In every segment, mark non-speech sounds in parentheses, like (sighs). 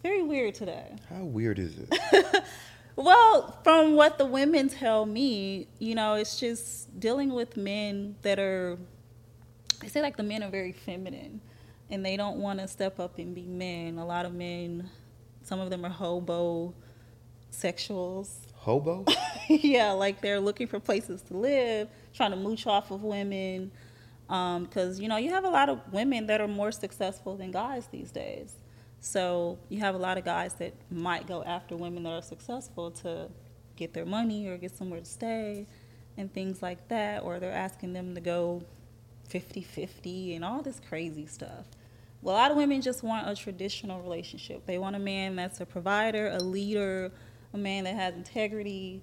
it's very weird today. How weird is it? (laughs) Well, from what the women tell me, you know, it's just dealing with men that are, they say like the men are very feminine and they don't want to step up and be men. A lot of men, some of them are hobo sexuals. Hobo? (laughs) yeah, like they're looking for places to live, trying to mooch off of women. Um, because, you know, you have a lot of women that are more successful than guys these days. So you have a lot of guys that might go after women that are successful to get their money or get somewhere to stay and things like that. Or they're asking them to go 50 50 and all this crazy stuff. Well, a lot of women just want a traditional relationship. They want a man that's a provider, a leader, a man that has integrity,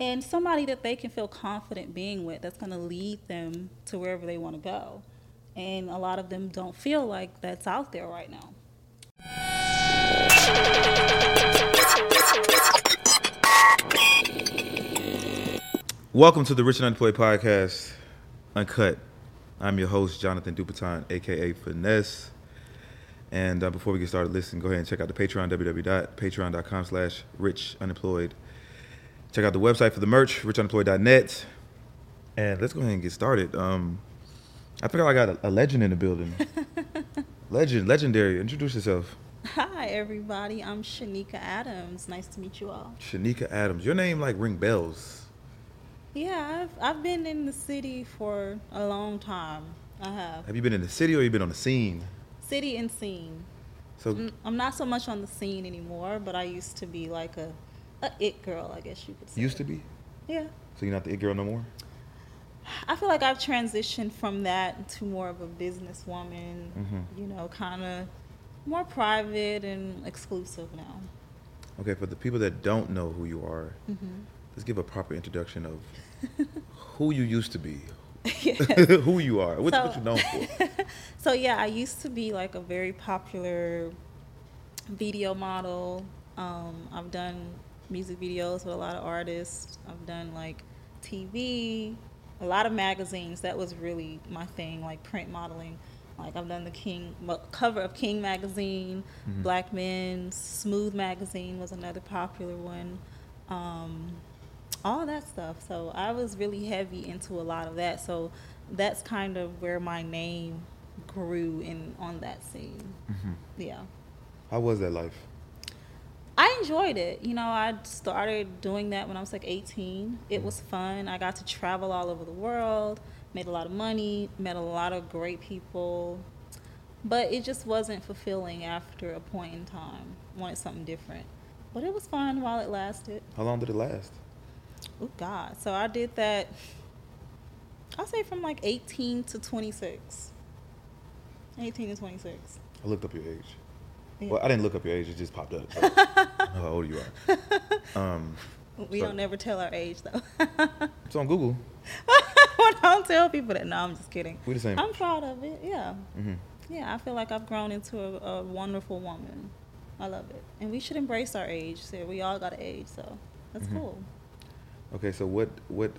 and somebody that they can feel confident being with that's going to lead them to wherever they want to go. And a lot of them don't feel like that's out there right now. Welcome to the Rich and Unemployed Podcast, Uncut. I'm your host, Jonathan Dupaton, aka Finesse. And uh, before we get started, listen, go ahead and check out the Patreon, www.patreon.com slash rich unemployed. Check out the website for the merch, richunemployed.net. And let's go ahead and get started. Um, I think I got a, a legend in the building. (laughs) legend, legendary. Introduce yourself. Hi, everybody. I'm Shaneka Adams. Nice to meet you all. Shaneka Adams. Your name like ring bells. Yeah, I've, I've been in the city for a long time. I have. Have you been in the city or you been on the scene? City and scene. So Mm, I'm not so much on the scene anymore, but I used to be like a, a it girl, I guess you could say. used to be. Yeah. So you're not the it girl no more. I feel like I've transitioned from that to more of a businesswoman, Mhm. you know, kind of more private and exclusive now. Okay, for the people that don't know who you are, Mm-hmm. let's give a proper introduction of (laughs) who you used to be, (laughs) who you are, what, what So- you're known for. (laughs) So yeah, I used to be like a very popular video model. Um, I've done music videos with a lot of artists. I've done like TV, a lot of magazines. That was really my thing, like print modeling. Like I've done the King cover of King magazine, Black Men's Smooth magazine was another popular one. Um, all that stuff. So I was really heavy into a lot of that. So that's kind of where my name grew in on that scene. Yeah. How was that life? I enjoyed it. You know, I started doing that when I was like 18. It was fun. I got to travel all over the world, made a lot of money, met a lot of great people. But it just wasn't fulfilling after a point in time. Wanted something different. But it was fun while it lasted. How long did it last? Oh God! So I did that. I'll say from like 18 to 26. 18 to 26. I looked up your age. Yeah. Well, I didn't look up your age; it just popped up. So how old you are. (laughs) Um, We So- don't ever tell our age though. it's on Google. (laughs) don't tell people that. No, I'm just kidding. We the same. I'm proud of it. Yeah. hmm Yeah, I feel like I've grown into a, a wonderful woman. I love it, and we should embrace our age. So we all got an age, so that's Mhm. cool. Okay, so what what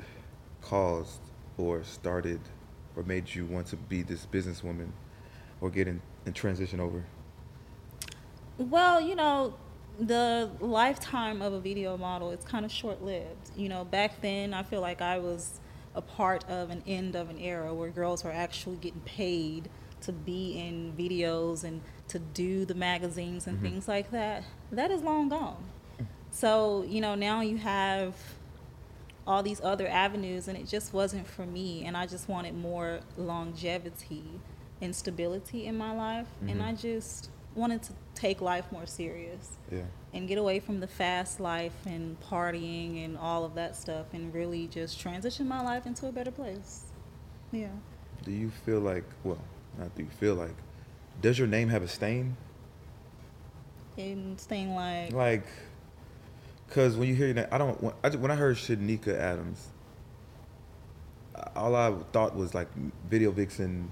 caused or started or made you want to be this businesswoman or get in and transition over? Well, you know, the lifetime of a video model is kind of short lived. You know, back then I feel like I was a part of an end of an era where girls were actually getting paid to be in videos and to do the magazines and things like that. That is long gone. So, you know, now you have all these other avenues and it just wasn't for me and I just wanted more longevity and stability in my life and Mhm. I just wanted to take life more serious Yeah. and get away from the fast life and partying and all of that stuff and really just transition my life into a better place. Yeah. Do you feel like, well, not do you feel like, Does your name have a stain? And staying like, Like, cause when you hear your name, I don't. When I, when I heard Shaneka Adams, all I thought was like video vixen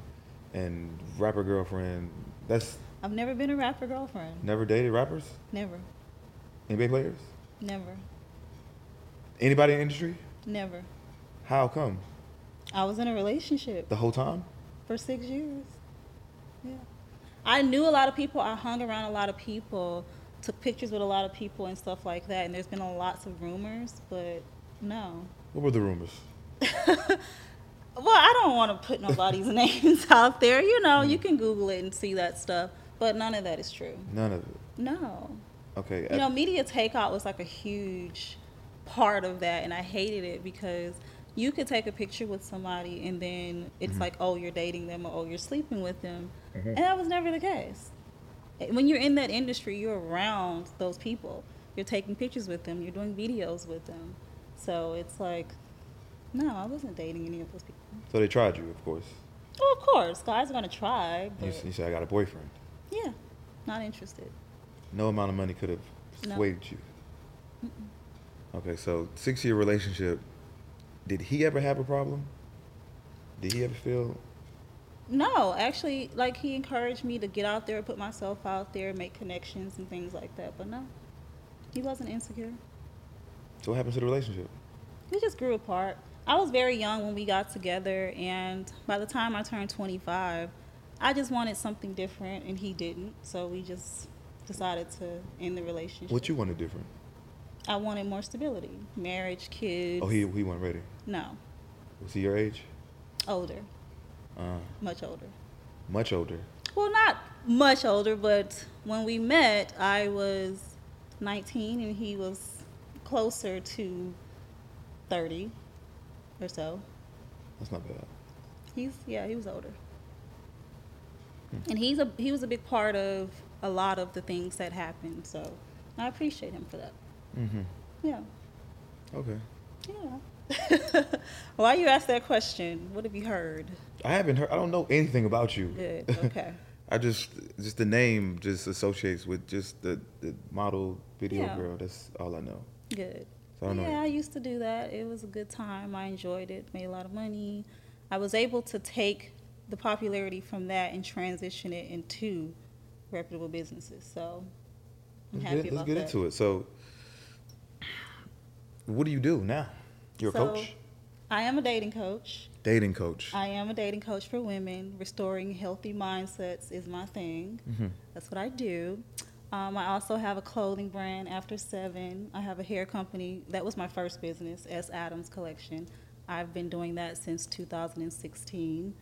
and rapper girlfriend. That's I've never been a rapper girlfriend. never dated rappers, Never, NBA players, never, anybody in the industry. never. How come? I was in a relationship The whole time? for six years. Yeah. I knew a lot of people. I hung around a lot of people, took pictures with a lot of people and stuff like that. And there's been a lots of rumors, but no. What were the rumors? (laughs) Well, I don't want to put nobody's (laughs) names out there. You know, you can Google it and see that stuff, but none of that is true. None of it. No. Okay. You know, MediaTakeOut was like a huge part of that, and I hated it because you could take a picture with somebody and then it's mm-hmm. like, oh, you're dating them or oh, you're sleeping with them. Mm-hmm. And that was never the case. When you're in that industry, you're around those people. You're taking pictures with them, you're doing videos with them. So it's like, no, I wasn't dating any of those people. so they tried you, of course. Oh, of course, guys are going to try, You, you said I got a boyfriend. Yeah, not interested. No amount of money could have No. swayed you. Okay, so six year relationship. Did he ever have a problem? Did he ever feel? No, actually, like he encouraged me to get out there, put myself out there, make connections and things like that. But no, he wasn't insecure. So what happened to the relationship? We just grew apart. I was very young when we got together, and by the time I turned 25, I just wanted something different, and he didn't. So we just decided to end the relationship. What you wanted different? I wanted more stability, marriage, kids. Oh, he he wasn't ready. No, Was he your age? older, Uh, much older. much older. Well, not much older, but when we met, I was 19 and he was closer to 30 or so. That's not bad. He's yeah, he was older. And he's a he was a big part of a lot of the things that happened, so I appreciate him for that. Mm-hmm. Yeah. Okay. Yeah. (laughs) Why you ask that question? What have you heard? I haven't heard. I don't know anything about you. Good. (laughs) Okay. I just just the name just associates with just the the model video Yeah. girl. That's all I know. Good. So I don't know. yeah, I used to do that. It was a good time. I enjoyed it. Made a lot of money. I was able to take the popularity from that and transition it into reputable businesses. So I'm Let's happy get, let's get that. into it. So, what do you do now? You're a coach, I am a dating coach. dating coach. I am a dating coach for women. Restoring healthy mindsets is my thing. Mhm. That's what I do. Um, I also have a clothing brand, After Seven. I have a hair company. That was my first business, S. Adams Collection. I've been doing that since 2016.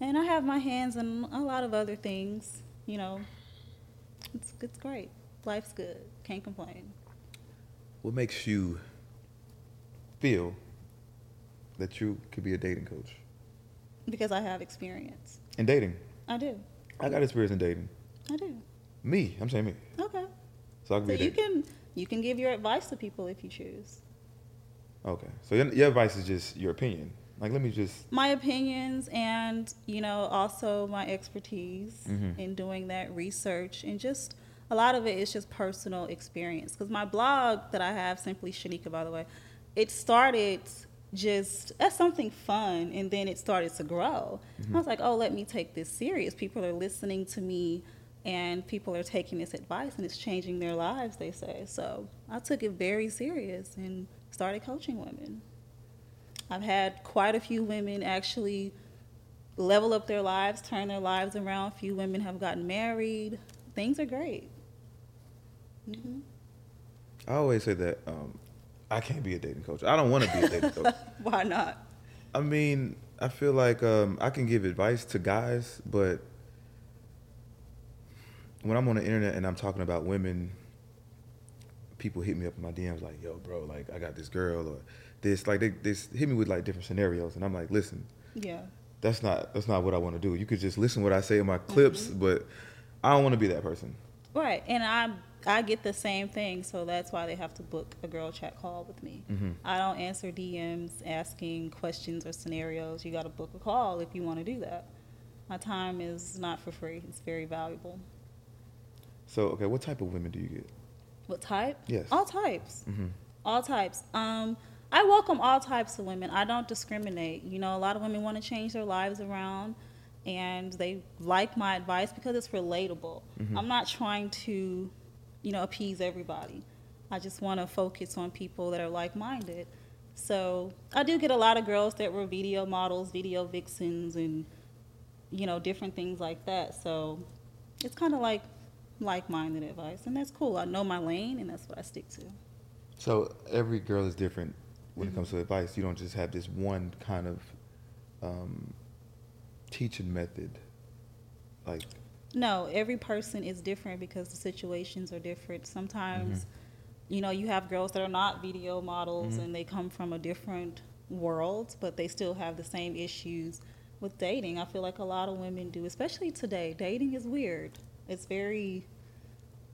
And I have my hands in a lot of other things. You know, it's, it's great. Life's good. Can't complain. What makes you feel that you could be a dating coach? Because I have experience. In dating, I do. I got experience in dating. I do. Me, I'm saying me. Okay. So I can So you can you can give your advice to people if you choose. Okay. So your, your advice is just your opinion. Like, let me just. My opinions and you know also my expertise Mhm. in doing that research and just a lot of it is just personal experience because my blog that I have simply Shanika by the way it started just as something fun and then it started to grow. I was like, oh, let me take this serious. People are listening to me and people are taking this advice and it's changing their lives, they say. So I took it very serious and started coaching women. I've had quite a few women actually level up their lives, turn their lives around. A few women have gotten married. Things are great. hmm I always say that um, I can't be a dating coach. I don't want to be a dating coach. (laughs) Why not? I mean, I feel like um, I can give advice to guys, but when I'm on the internet and I'm talking about women, people hit me up in my DMs like, "Yo, bro, like I got this girl or this." Like they, they hit me with like different scenarios, and I'm like, "Listen, Yeah. that's not that's not what I want to do. You could just listen what I say in my clips, but I don't want to be that person." Right. And I I get the same thing, so that's why they have to book a girl chat call with me. Mhm. I don't answer DMs asking questions or scenarios. You got to book a call if you want to do that. My time is not for free. It's very valuable. So, okay, what type of women do you get? What type? Yes. All types. Mm-hmm. All types. Um, I welcome all types of women. I don't discriminate. You know, a lot of women want to change their lives around and they like my advice because it's relatable. Mm-hmm. I'm not trying to, you know, appease everybody. I just want to focus on people that are like minded. So I do get a lot of girls that were video models, video vixens, and, you know, different things like that. So it's kind of like like minded advice, and that's cool. I know my lane, and that's what I stick to. So every girl is different when Mm-hmm. it comes to advice. You don't just have this one kind of um, teaching method. Like, No, every person is different because the situations are different. Sometimes, you know, you have girls that are not video models and they come from a different world, but they still have the same issues with dating. I feel like a lot of women do, especially today. Dating is weird. It's very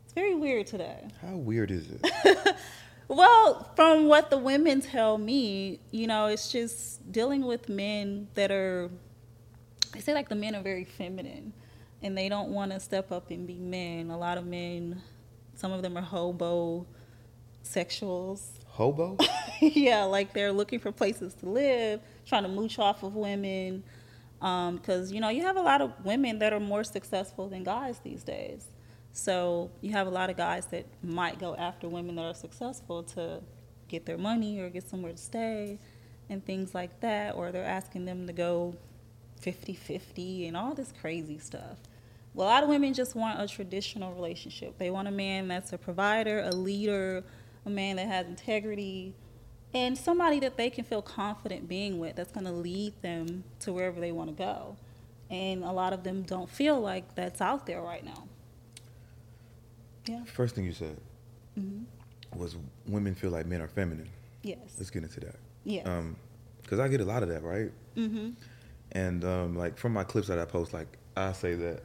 it's very weird today. how weird is it? (laughs) Well, from what the women tell me, you know, it's just dealing with men that are, I say like the men are very feminine and they don't want to step up and be men. A lot of men, some of them are hobo sexuals. Hobo? (laughs) yeah, like they're looking for places to live, trying to mooch off of women. Um, because, you know, you have a lot of women that are more successful than guys these days. So you have a lot of guys that might go after women that are successful to get their money or get somewhere to stay and things like that. Or they're asking them to go 50 50 and all this crazy stuff. Well, a lot of women just want a traditional relationship. They want a man that's a provider, a leader, a man that has integrity, and somebody that they can feel confident being with that's going to lead them to wherever they want to go. And a lot of them don't feel like that's out there right now. Yeah. First thing you said Mm-hmm. was women feel like men are feminine. Yes. Let's get into that. Um, because I get a lot of that, right? mm-hmm. And um, like from my clips that I post, like I say that,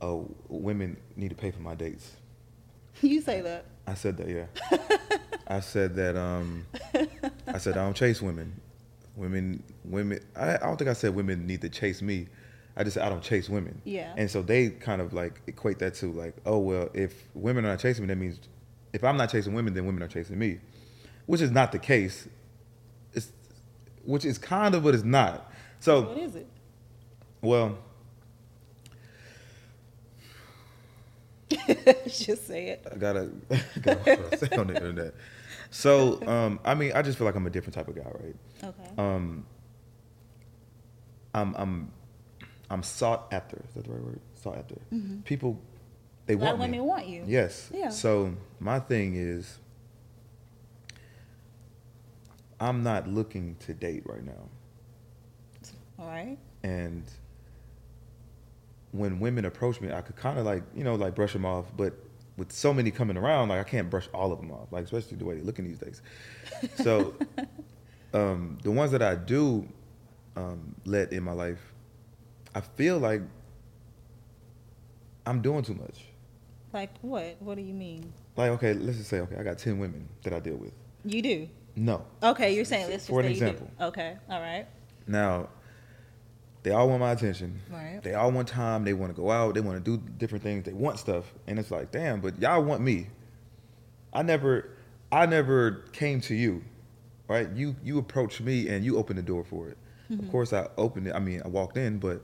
oh, women need to pay for my dates. (laughs) You say that. I said that, yeah. (laughs) I said that. Um, I said I don't chase women. Women, women. I, I don't think I said women need to chase me. I just said I don't chase women. Yeah. And so they kind of like equate that to like, oh well, if women are not chasing me, that means if I'm not chasing women, then women are chasing me, which is not the case. It's which is kind of, but it's not. So What is it? well, (laughs) Just say it. I gotta, (laughs) gotta say on the internet. So, um, I mean, I just feel like I'm a different type of guy, right? Okay. Um, I'm, I'm, I'm sought after. Is that the right word? Sought after. People, they Mm-hmm. a lot want of me. women want you. Yes. Yeah. So my thing is, I'm not looking to date right now, All right. and when women approach me, I could kind of like you know like brush them off, but with so many coming around, like I can't brush all of them off, like especially the way they're looking these days. So (laughs) um, the ones that I do um, let in my life, I feel like I'm doing too much. Like what? What do you mean? Like okay, let's just say okay, I got ten women that I deal with. You do. No, Okay, you're saying let's For an say you do. example. Okay. All right. now they all want my attention. Right. They all want time. They want to go out. They want to do different things. They want stuff, and it's like, damn. But y'all want me. I never, I never came to you, right? You you approached me and you opened the door for it. Of mm-hmm. course, I opened it. I mean, I walked in, but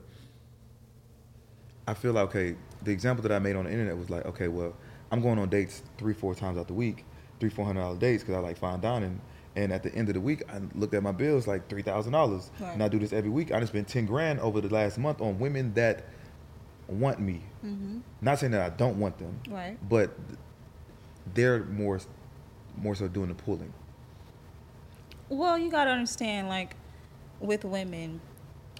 I feel like okay. The example that I made on the internet was like, okay, well, I'm going on dates three, four times out the week, three, four hundred dollar dates because I like fine dining. And at the end of the week, I looked at my bills like three thousand dollars, Right. and I do this every week. I just spent ten grand over the last month on women that want me. Mm-hmm. Not saying that I don't want them, Right. but they're more, more so doing the pulling. Well, you got to understand, like, with women,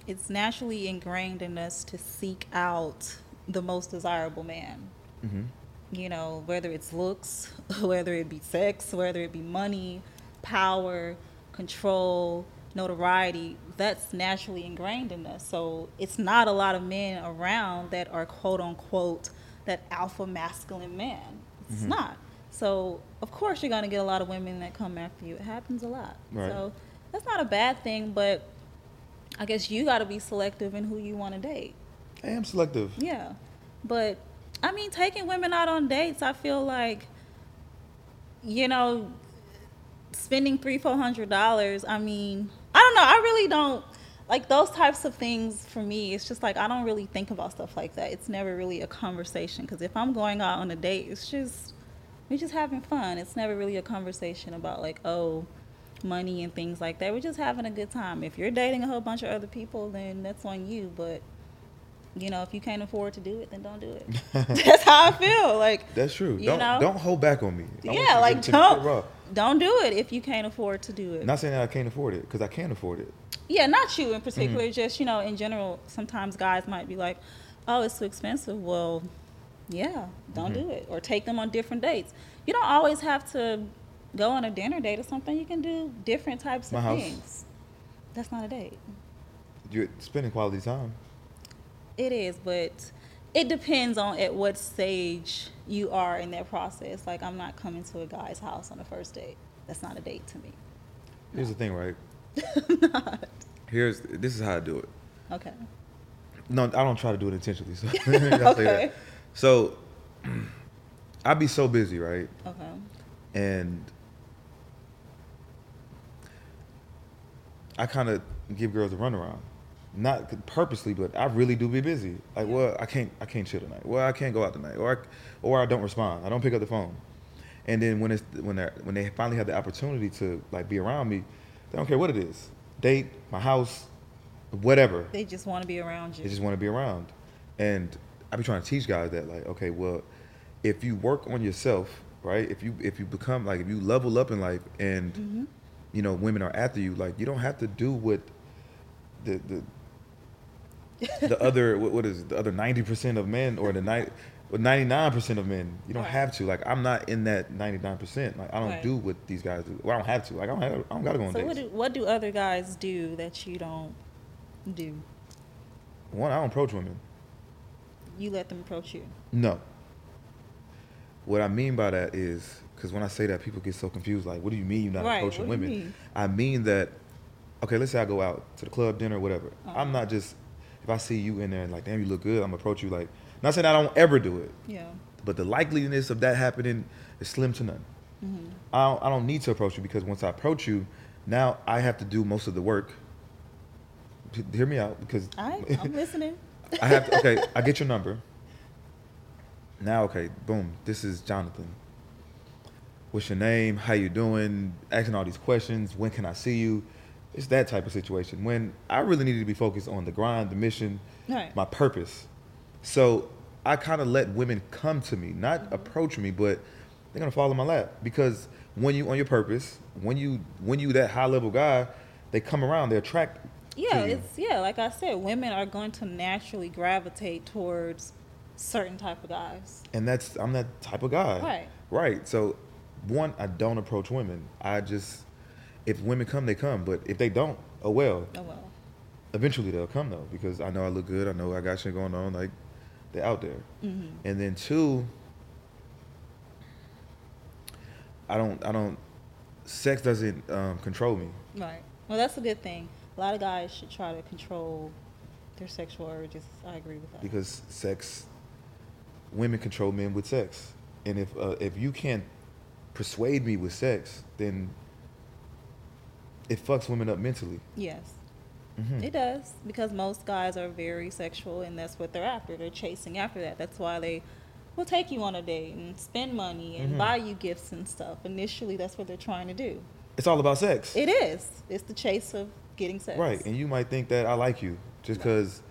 it's naturally ingrained in us to seek out the most desirable man. Mm-hmm. You know, whether it's looks, (laughs) whether it be sex, whether it be money, power, control, notoriety, that's naturally ingrained in us. So it's not a lot of men around that are quote unquote that alpha masculine man. It's not. So of course you're gonna get a lot of women that come after you. It happens a lot. Right. So that's not a bad thing, but I guess you got to be selective in who you want to date. I am selective. Yeah. But I mean, taking women out on dates, I feel like, you know, spending three, four hundred dollars. I mean, I don't know. I really don't like those types of things for me. It's just like I don't really think about stuff like that. It's never really a conversation because if I'm going out on a date, it's just we're just having fun. It's never really a conversation about like oh money and things like that. We're just having a good time. If you're dating a whole bunch of other people, then that's on you. But you know, if you can't afford to do it, then don't do it. (laughs) (laughs) that's how I feel. Like That's true. You Don't know? don't hold back on me. I yeah, like to the core raw. don't don't do it if you can't afford to do it. Not saying that I can't afford it because I can afford it. yeah, not you in particular. Mm-hmm. Just you know, in general, sometimes guys might be like, "Oh, it's too expensive." Well, yeah, don't Mm-hmm. do it, or take them on different dates. You don't always have to go on a dinner date or something. You can do different types of house. things. That's not a date. You're spending quality time. It is, but it depends on at what stage you are in that process. Like, I'm not coming to a guy's house on the first date. That's not a date to me. Here's the thing, right? (laughs) not. Here's this is how I do it. Okay. No, I don't try to do it intentionally. So. (laughs) (laughs) Okay. So (clears throat) I'd be so busy, right? Okay. And I kind of give girls a runaround, not purposely, but I really do be busy. Like, well, I can't, I can't chill tonight. Well, I can't go out tonight, or I, or I don't respond. I don't pick up the phone. And then when it's when they when they finally have the opportunity to like be around me, they don't care what it is, date, my house, whatever. They just want to be around you. They just want to be around. And I be trying to teach guys that like, okay, well, if you work on yourself, right? If you if you become like if you level up in life and Mm-hmm. You know, women are after you, like you don't have to do what the the (laughs) the other what, what is it, the other ninety percent of men or the ninety nine percent of men. You don't Right. have to. Like I'm not in that ninety nine percent. Like I don't Right. do what these guys do. Well, I don't have to. Like I don't have I don't gotta go on so what dates. do what do other guys do that you don't do? One, I don't approach women. You let them approach you. No. What I mean by that is because when I say that, people get so confused. Like, what do you mean you're not Right, approaching women? mean? I mean that. Okay, let's say I go out to the club, dinner, whatever. Uh-huh. I'm not just if I see you in there and like, damn, you look good. I'm gonna approach you like. Not saying I don't ever do it, Yeah. but the likeliness of that happening is slim to none. Mm-hmm. I don't, I don't need to approach you because once I approach you, now I have to do most of the work. Hear me out because right, I'm (laughs) listening. I have to, okay, (laughs) I get your number. Now, okay, boom, this is Jonathan. What's your name? How you doing? Asking all these questions. When can I see you? It's that type of situation. When I really needed to be focused on the grind, the mission, Right. my purpose. So I kind of let women come to me, not mm-hmm. approach me, but they're gonna fall in my lap because when you on your purpose, when you when you that high level guy, they come around, they attract. Yeah, it's yeah, like I said, women are going to naturally gravitate towards certain type of guys. and that's I'm that type of guy. Right. Right. So, one, I don't approach women. I just, if women come, they come. But if they don't, oh well. Oh well. Eventually they'll come though, because I know I look good. I know I got shit going on. Like, they're out there. Mm-hmm. And then two, I don't, I don't. Sex doesn't um, control me. Right. Well, that's a good thing. A lot of guys should try to control their sexual urges. I agree with that. because sex women control men with sex and if uh, if you can't persuade me with sex then it fucks women up mentally yes. Mhm. It does because most guys are very sexual and that's what they're after. They're chasing after that. That's why they will take you on a date and spend money and Mhm. buy you gifts and stuff. Initially, that's what they're trying to do. it's all about sex It is. It's the chase of getting sex. right and you might think that i like you just because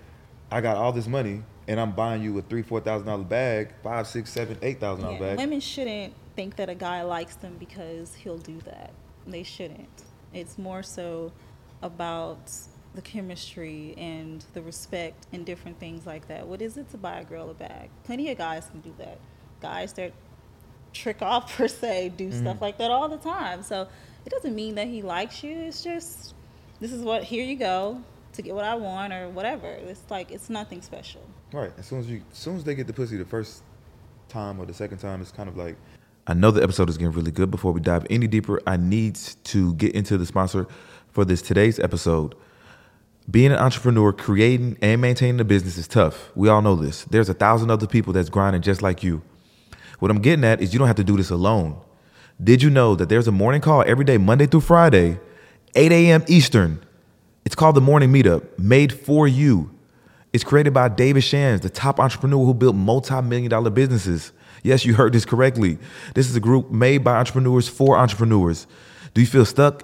i got all this money and i'm buying you a three four thousand dollar bag five six seven eight thousand dollar Yeah, bag Women shouldn't think that a guy likes them because he'll do that. They shouldn't. It's more so about the chemistry and the respect and different things like that. What is it to buy a girl a bag? Plenty of guys can do that. Guys that trick (laughs) off per se do Mm-hmm. stuff like that all the time. So it doesn't mean that he likes you. It's just this is what here you go to get what I want or whatever. It's like it's nothing special. Right. As soon as you, as soon as they get the pussy the first time or the second time, it's kind of like. I know the episode is getting really good. Before we dive any deeper, I need to get into the sponsor for this today's episode. being an entrepreneur, creating and maintaining a business is tough. We all know this. There's a thousand other people that's grinding just like you. What I'm getting at is you don't have to do this alone. Did you know that there's a morning call every day, Monday through Friday, 8 a.m. Eastern? It's called the Morning Meetup, made for you. It's created by David Shands, the top entrepreneur who built multi-million dollar businesses. Yes, you heard this correctly. This is a group made by entrepreneurs for entrepreneurs. Do you feel stuck?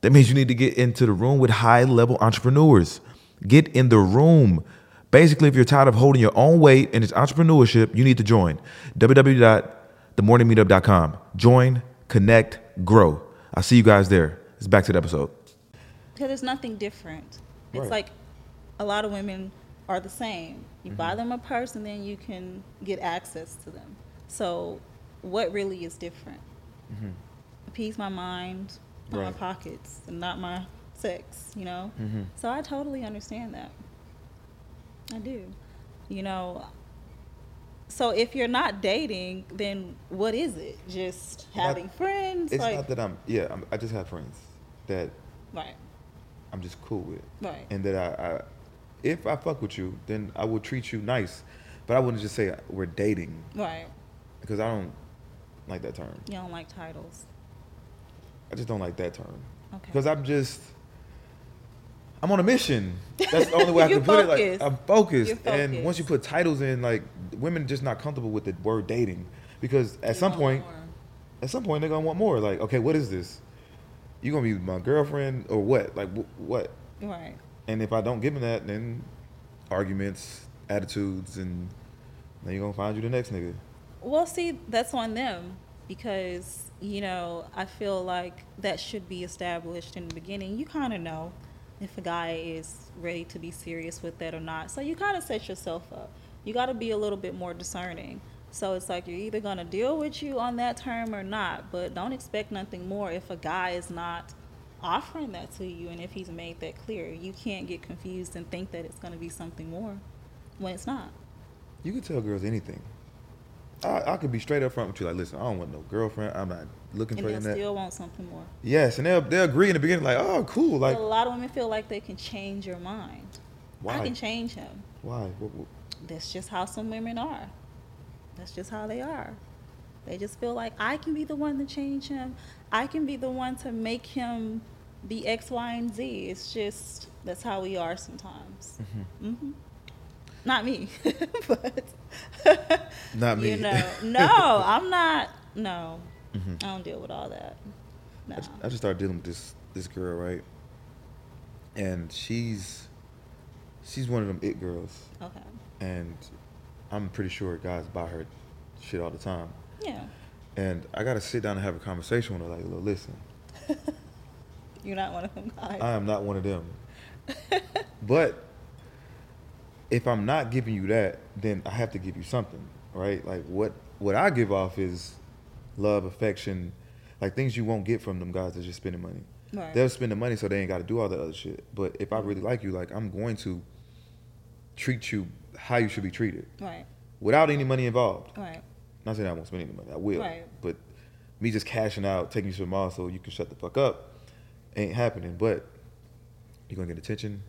That means you need to get into the room with high level entrepreneurs. Get in the room. Basically, if you're tired of holding your own weight and it's entrepreneurship, you need to join www.themorningmeetup.com. Join, connect, grow. I'll see you guys there. It's back to the episode. because there's nothing different. It's Right. like a lot of women are the same. You Mm-hmm. buy them a purse and then you can get access to them. So, what really is different? Appease my mind, Mm-hmm. Right. my pockets, and not my sex. You know. Mm-hmm. So I totally understand that. I do. You know. So if you're not dating, then what is it? Just Not- having friends? It's like, not that I'm, yeah, I'm, I just have friends that right, I'm just cool with. right. And that I, I, if I fuck with you, then I will treat you nice. But I wouldn't just say we're dating right. because I don't like that term. You don't like titles. I just don't like that term. Okay. Because I'm just, I'm on a mission. That's the only way I (laughs) can put it. Like. I'm focused. You're And once you put titles in, like women just not comfortable with the word dating because at You some point, more. at some point they're gonna want more. Like, okay, what is this? You gonna be my girlfriend or what? Like wh- what? Right. And if I don't give them that, then arguments, attitudes, and then you're gonna find you the next nigga. Well, see, that's on them because, you know, I feel like that should be established in the beginning. You kind of know if a guy is ready to be serious with that or not. So you kind of set yourself up. You got to be a little bit more discerning. So it's like you're either to deal with you on that term or not, but don't expect nothing more if a guy is not offering that to you and if he's made that clear. You can't get confused and think that it's going to be something more when it's not. You can tell girls anything. I, I could be straight up front with you, like, listen, I don't want no girlfriend. I'm not looking And for that. still want something more. Yes, and they'll they'll agree in the beginning, like, oh, cool, like, a lot of women feel like they can change your mind. Why? I can change him. why? What, what? That's just how some women are. That's just how they are. They just feel like I can be the one to change him. I can be the one to make him be X, Y, and Z. It's just that's how we are sometimes. hmm Not me, (laughs) but Not me. you know, (laughs) no, I'm not. No, Mhm. I don't deal with all that. No. I, just, I just started dealing with this this girl, right? And she's she's one of them it girls, Okay. and I'm pretty sure guys buy her shit all the time. Yeah. And I gotta sit down and have a conversation with her, like, look, listen, (laughs) You're not one of them guys. I am not one of them. (laughs) but if I'm not giving you that, then I have to give you something, right? Like what what I give off is love, affection, like things you won't get from them guys that's just spending money. Right. They'll spend the money so they ain't got to do all that other shit. But if I mm-hmm. really like you, like I'm going to treat you how you should be treated Right. without any money involved. Right. Not saying I won't spend any money, I will. Right. But me just cashing out, taking you to the mall so you can shut the fuck up, ain't happening. But you're gonna get attention.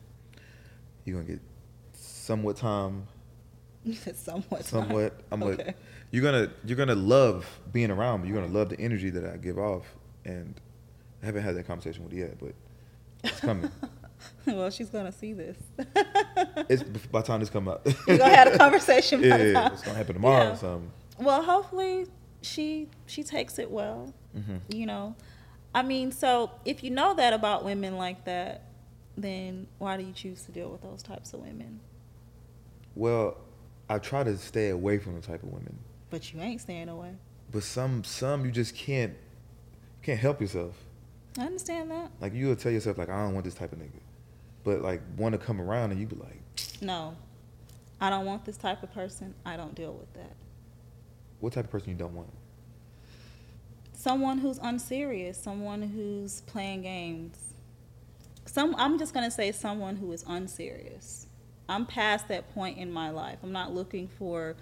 You're gonna get somewhat time, (laughs) somewhat. somewhat. I'm okay. like, you're gonna you're gonna love being around me. You're gonna love the energy that I give off. And I haven't had that conversation with her yet, but it's coming. (laughs) well, she's gonna see this. it's (laughs) by the time this come out. We're gonna have a conversation. yeah, by yeah, time- it's gonna happen tomorrow Yeah. or something. Well, hopefully she she takes it well. Mm-hmm. You know, I mean, so if you know that about women like that, then why do you choose to deal with those types of women? Well, I try to stay away from the type of women. But you ain't staying away. But some some you just can't can't help yourself. I understand that. Like you'll tell yourself like I don't want this type of nigga, but like want to come around and you be like, No, I don't want this type of person. I don't deal with that. What type of person you don't want? someone who's unserious, someone who's playing games. Some I'm just gonna say someone who is unserious. I'm past that point in my life. I'm not looking for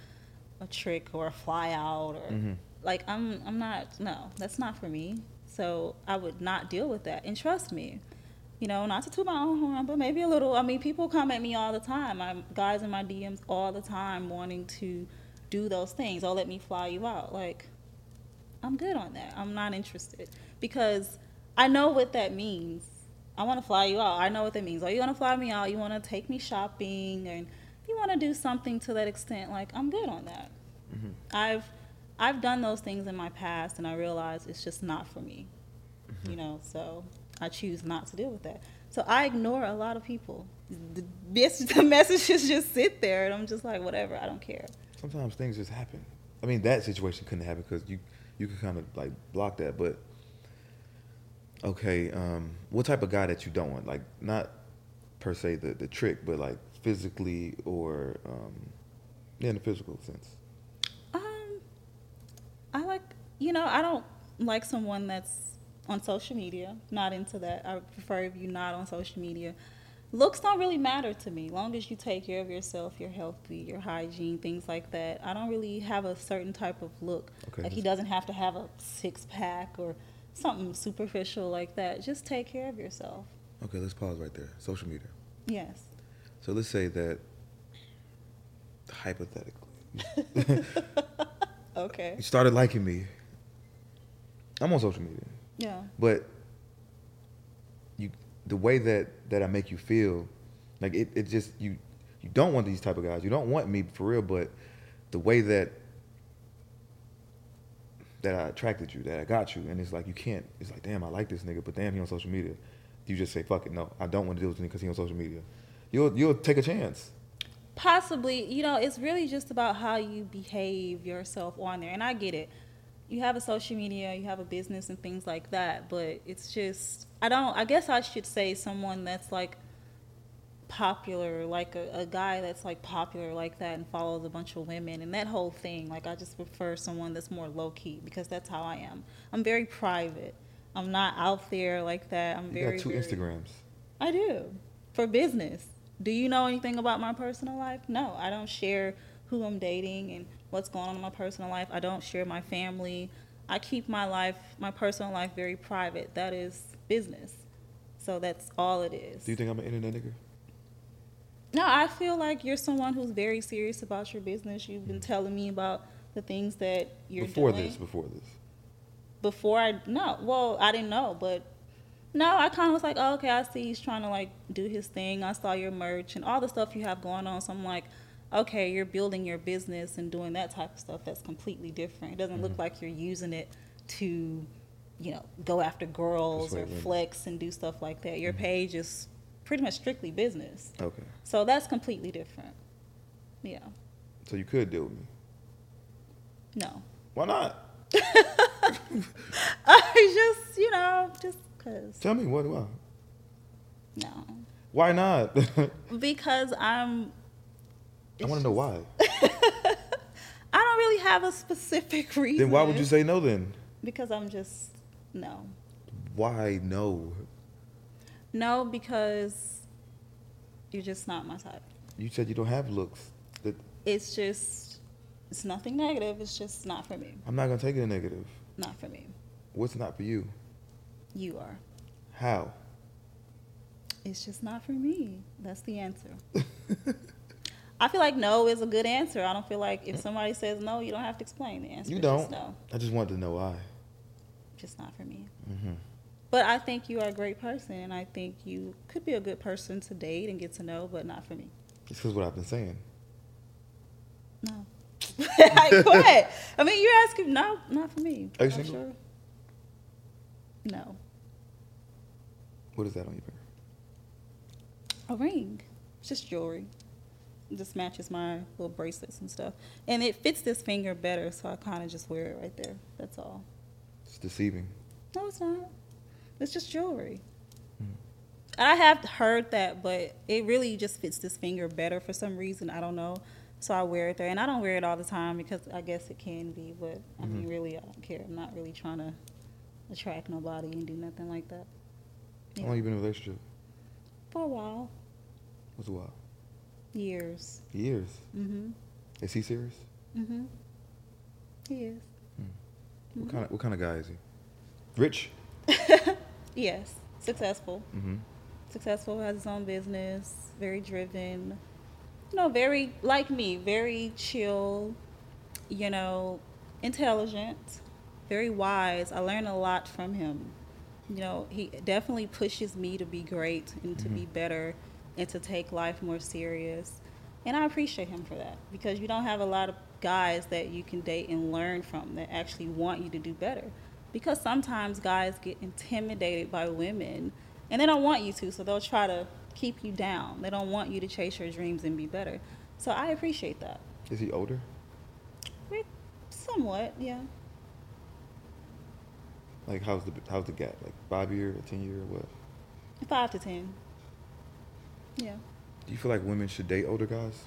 a trick or a fly out or Mhm. like I'm I'm not no, that's not for me. So I would not deal with that. And trust me, you know, not to toot my own horn, but maybe a little. I mean, people come at me all the time. I'm guys in my DMs all the time wanting to do those things. Oh, let me fly you out. Like, I'm good on that. I'm not interested because I know what that means. I want to fly you out. I know what that means. Oh, you want to fly me out? You want to take me shopping, and you want to do something to that extent? Like, I'm good on that. Mm-hmm. I've I've done those things in my past, and I realize it's just not for me. Mm-hmm. You know, so I choose not to deal with that. So I ignore a lot of people. The, the (laughs) messages just sit there, and I'm just like, whatever. I don't care. Sometimes things just happen. I mean, that situation couldn't happen because you you could kind of like block that. But okay, um, what type of guy that you don't want? Like not per se the the trick, but like physically or um, yeah, in the physical sense. Um, I like, you know, I don't like someone that's on social media. Not into that. I prefer if you're not on social media. Looks don't really matter to me. Long as you take care of yourself, you're healthy, your hygiene, things like that. I don't really have a certain type of look. Okay, like he doesn't have to have a six pack or something superficial like that. Just take care of yourself. Okay, let's pause right there. Social media. Yes. So let's say that hypothetically, (laughs) Okay. you started liking me. I'm on social media, Yeah. but the way that that I make you feel, like it, it just you you don't want these type of guys. You don't want me for real, but the way that that I attracted you, that I got you, and it's like you can't. It's like damn, I like this nigga, but damn, he on social media. You just say fuck it, no, I don't want to deal with him because he on social media. You'll you'll take a chance. possibly you know it's really just about how you behave yourself on there and i get it you have a social media you have a business and things like that but it's just i don't i guess i should say someone that's like popular like a, a guy that's like popular like that and follows a bunch of women and that whole thing like i just prefer someone that's more low-key because that's how i am i'm very private i'm not out there like that i'm You very got two very- Instagrams. I do for business. Do you know anything about my personal life? No, I don't share who I'm dating and what's going on in my personal life. I don't share my family. I keep my life, my personal life, very private. That is business. So that's all it is. Do you think I'm an internet nigga? No, I feel like you're someone who's very serious about your business. You've been telling me about the things that you're doing. before doing. this, before this. before I no, well, I didn't know, but no, I kind of was like, oh, okay, I see he's trying to like do his thing. I saw your merch and all the stuff you have going on. So I'm like, okay, you're building your business and doing that type of stuff. That's completely different. It doesn't look mm-hmm. like you're using it to, you know, go after girls or flex and do stuff like that. Your mm-hmm. page is pretty much strictly business. Okay. So that's completely different. Yeah. So you could deal with me. No. Why not? (laughs) I just, you know, just because. Tell me what why? No. Why not? (laughs) Because I'm. I want to know why. (laughs) I don't really have a specific reason. Then why would you say no then? Because I'm just no, Why no? no, because you're just not my type. You said you don't have looks. That It's just it's nothing negative. It's just not for me. I'm not gonna take it a negative. Not for me. What's not for you? You are. How? It's just not for me. That's the answer. (laughs) I feel like no is a good answer. I don't feel like if somebody says no, you don't have to explain the answer. You don't. Just no, I just wanted to know why. Just not for me. hmm But I think you are a great person, and I think you could be a good person to date and get to know, but not for me. This is what I've been saying. No. (laughs) Go ahead. I mean, you're asking. No, not for me. Are you single? Sure. No. What is that on your finger? A ring. It's just jewelry. It just matches my little bracelets and stuff, and it fits this finger better, so I kind of just wear it right there. That's all. Deceiving. No, it's not. It's just jewelry. I have heard that, but it really just fits this finger better for some reason. I don't know. So I wear it there, and I don't wear it all the time because I guess it can be. But I mean, really, I don't care. I'm not really trying to attract nobody and do nothing like that. How long have you been in a relationship? For a while, What's a while? years. Years. Mhm. Is he serious? Mhm. He is. What kind of what kind of guy is he? Rich. (laughs) Yes, successful. Mm-hmm. successful, has his own business, very driven. You know, very like me, very chill. You know, intelligent, very wise. I learn a lot from him. You know, he definitely pushes me to be great and to be better and to take life more serious. And I appreciate him for that because you don't have a lot of guys that you can date and learn from that actually want you to do better. Because sometimes guys get intimidated by women and they don't want you to, so they'll try to keep you down. They don't want you to chase your dreams and be better. So I appreciate that. Is he older? Somewhat, yeah. Like how's the how's the gap? Like five year, or ten year, or what? Five to ten. Yeah. Do you feel like women should date older guys?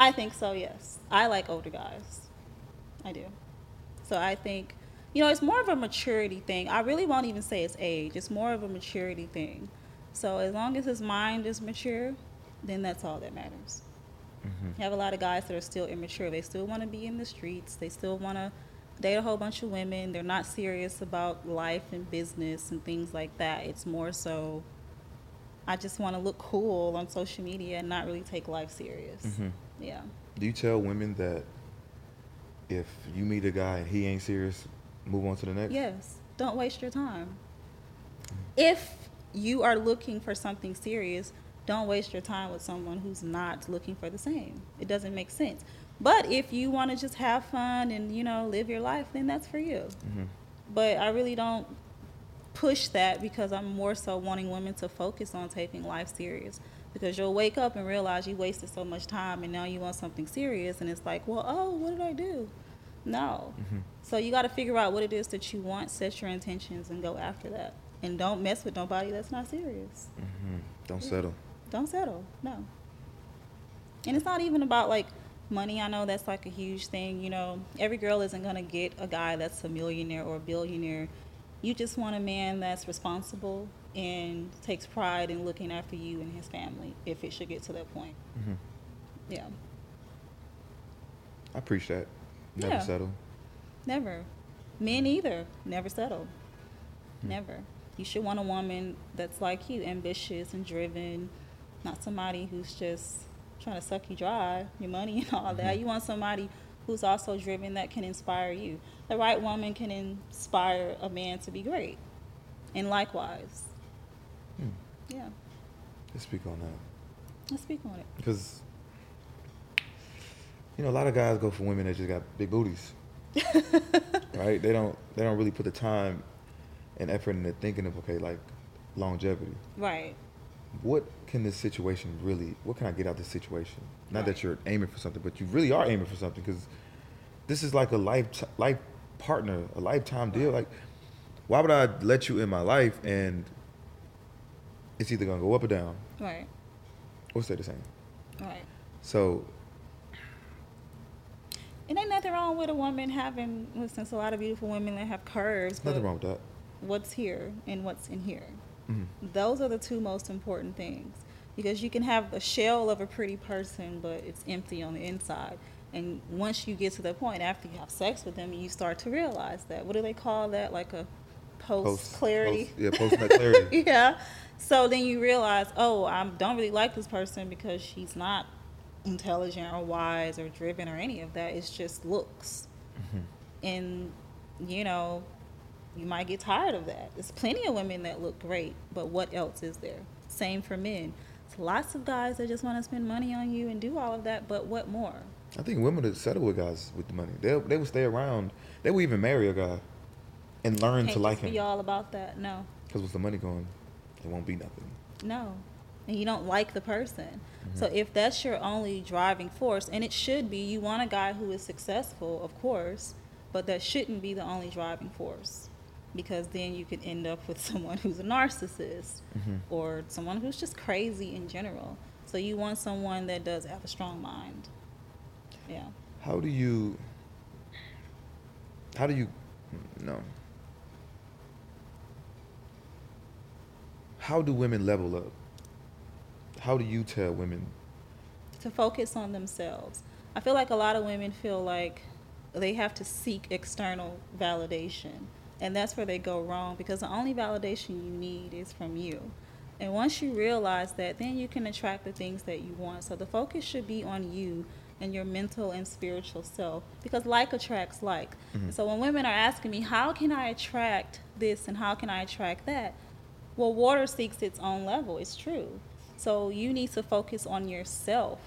I think so, yes. I like older guys. I do. So I think, you know, it's more of a maturity thing. I really won't even say it's age, it's more of a maturity thing. So as long as his mind is mature, then that's all that matters. You have a lot of guys that are still immature. They still want to be in the streets. They still want to date a whole bunch of women. They're not serious about life and business and things like that. It's more so, I just want to look cool on social media and not really take life serious. Mhm. Yeah. Do you tell women that if you meet a guy and he ain't serious, move on to the next? Yes. Don't waste your time. If you are looking for something serious, don't waste your time with someone who's not looking for the same. It doesn't make sense. But if you want to just have fun and, you know, live your life, then that's for you. hmm But I really don't push that because I'm more so wanting women to focus on taking life serious. Because you'll wake up and realize you wasted so much time and now you want something serious and it's like, well, oh, what did I do? No. Mhm. So you got to figure out what it is that you want, set your intentions, and go after that. And don't mess with nobody that's not serious. hmm Don't settle. Don't settle. No. And it's not even about like money. I know that's like a huge thing. You know, every girl isn't going to get a guy that's a millionaire or a billionaire. You just want a man that's responsible and takes pride in looking after you and his family if it should get to that point. hmm Yeah. I preach that. Never Yeah. settle. Never. Men either. Never settle. Never. You should want a woman that's like you, ambitious and driven, not somebody who's just trying to suck you dry, your money and all that. You want somebody who's also driven that can inspire you. The right woman can inspire a man to be great. And likewise. Yeah. Let's speak on that. Let's speak on it. Because, you know, a lot of guys go for women that just got big booties. (laughs) right? They don't they don't really put the time and effort into thinking of okay, like longevity. Right. What can this situation really? What can I get out of this situation? Not Right. that you're aiming for something, but you really are aiming for something because this is like a life life partner, a lifetime deal. Like, why would I let you in my life and it's either gonna go up or down Right. or stay the same? Right. So And ain't nothing wrong with a woman having, listen, a lot of beautiful women that have curves. nothing wrong with that. What's here and what's in here. Mhm. Those are the two most important things. Because you can have a shell of a pretty person, but it's empty on the inside. And once you get to the point after you have sex with them, you start to realize that. What do they call that? Like a post clarity? post- yeah, post clarity. (laughs) yeah. So then you realize, oh, I don't really like this person because she's not intelligent or wise or driven or any of that. It's just looks. Mm-hmm. And, you know, you might get tired of that. There's plenty of women that look great, but what else is there? Same for men. It's lots of guys that just want to spend money on you and do all of that, but what more? I think women would settle with guys with the money. They they would stay around. They would even marry a guy and learn Can't to like him. Be all about that. No. Because with the money going, it won't be nothing. No. And you don't like the person. Mm-hmm. So if that's your only driving force, and it should be, you want a guy who is successful, of course, but that shouldn't be the only driving force. Because then you could end up with (laughs) someone who's a narcissist Mhm. or someone who's just crazy in general. So you want someone that does have a strong mind. Yeah. How do you? How do you? No. How do women level up? How do you tell women? to focus on themselves. I feel like a lot of women feel like they have to seek external validation. And that's where they go wrong because the only validation you need is from you. And once you realize that, then you can attract the things that you want. So the focus should be on you and your mental and spiritual self because like attracts like. Mm-hmm. So when women are asking me, how can I attract this and how can I attract that? Well, water seeks its own level. It's true. So you need to focus on yourself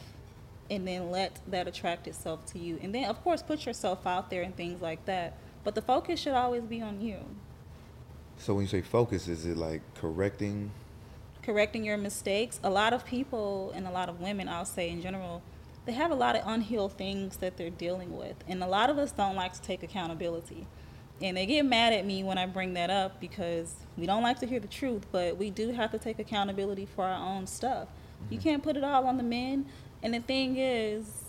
and then let that attract itself to you. And then, of course, put yourself out there and things like that. But the focus should always be on you. So when you say focus, is it like correcting? correcting your mistakes. A lot of people and a lot of women, I'll say in general, they have a lot of unhealed things that they're dealing with. And a lot of us don't like to take accountability. And they get mad at me when I bring that up because we don't like to hear the truth, but we do have to take accountability for our own stuff. You mm-hmm. can't put it all on the men. And the thing is,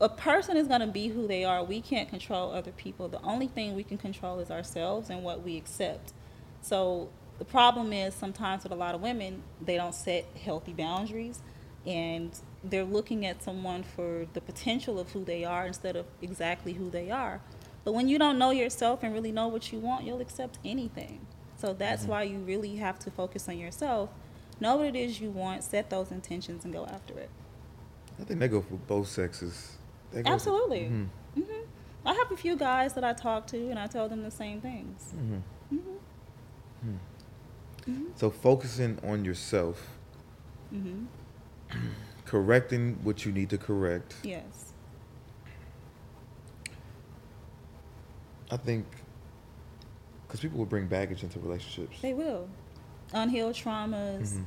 a person is going to be who they are. We can't control other people. The only thing we can control is ourselves and what we accept. So the problem is sometimes with a lot of women, they don't set healthy boundaries and they're looking at someone for the potential of who they are instead of exactly who they are. But when you don't know yourself and really know what you want, you'll accept anything. So that's why you really have to focus on yourself. Know what it is you want, set those intentions, and go after it. I think they go for both sexes. Go for- Absolutely. Mhm. hmm I have a few guys that I talk to, and I tell them the same things. Mm-hmm. hmm So focusing on yourself, (clears throat) correcting what you need to correct. Yes. I think because people will bring baggage into relationships. They will. Unhealed traumas, Mhm.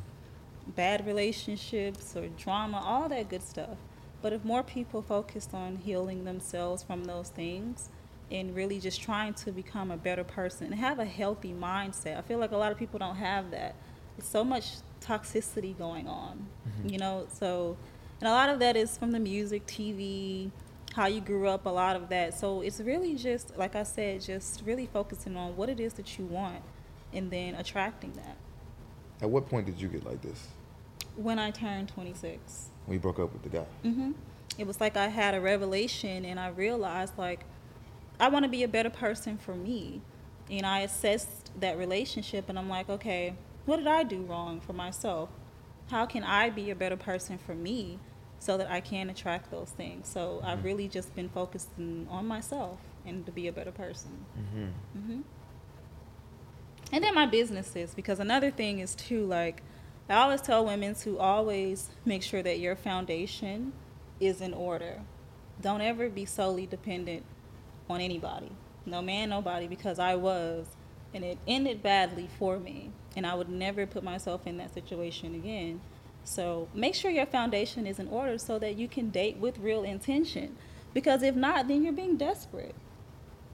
bad relationships, or drama, all that good stuff. But if more people focused on healing themselves from those things and really just trying to become a better person and have a healthy mindset, I feel like a lot of people don't have that. There's so much toxicity going on, you know? So, and a lot of that is from the music, TV, how you grew up, a lot of that. So it's really just, like I said, just really focusing on what it is that you want and then attracting that. At what point did you get like this? When I turned 26, When you broke up with the guy? hmm it was like I had a revelation and I realized, like, I want to be a better person for me. And I assessed that relationship and I'm like, okay, what did I do wrong for myself? How can I be a better person for me so that I can attract those things? So I've really just been focusing on myself and to be a better person. Mm-hmm. hmm And then my businesses, because another thing is too, like, I always tell women to always make sure that your foundation is in order. Don't ever be solely dependent on anybody. No man, nobody, because I was. And it ended badly for me. And I would never put myself in that situation again. So make sure your foundation is in order so that you can date with real intention. Because if not, then you're being desperate.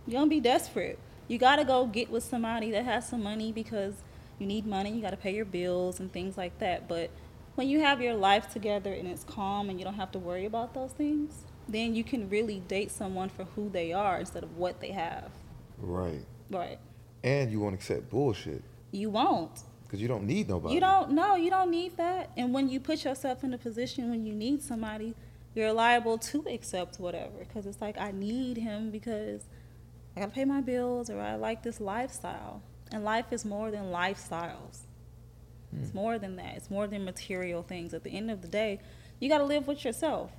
You're gonna be desperate. You gotta go get with somebody that has some money because you need money, you gotta pay your bills and things like that. But when you have your life together and it's calm and you don't have to worry about those things, then you can really date someone for who they are instead of what they have. Right. Right. And you won't accept bullshit You won't. Because you don't need nobody. You don't no, you don't need that. And when you put yourself in a position when you need somebody, you're liable to accept whatever because it's like I need him because I gotta pay my bills or I like this lifestyle. And life is more than lifestyles. It's more than that. It's more than material things. At the end of the day, you gotta live with yourself.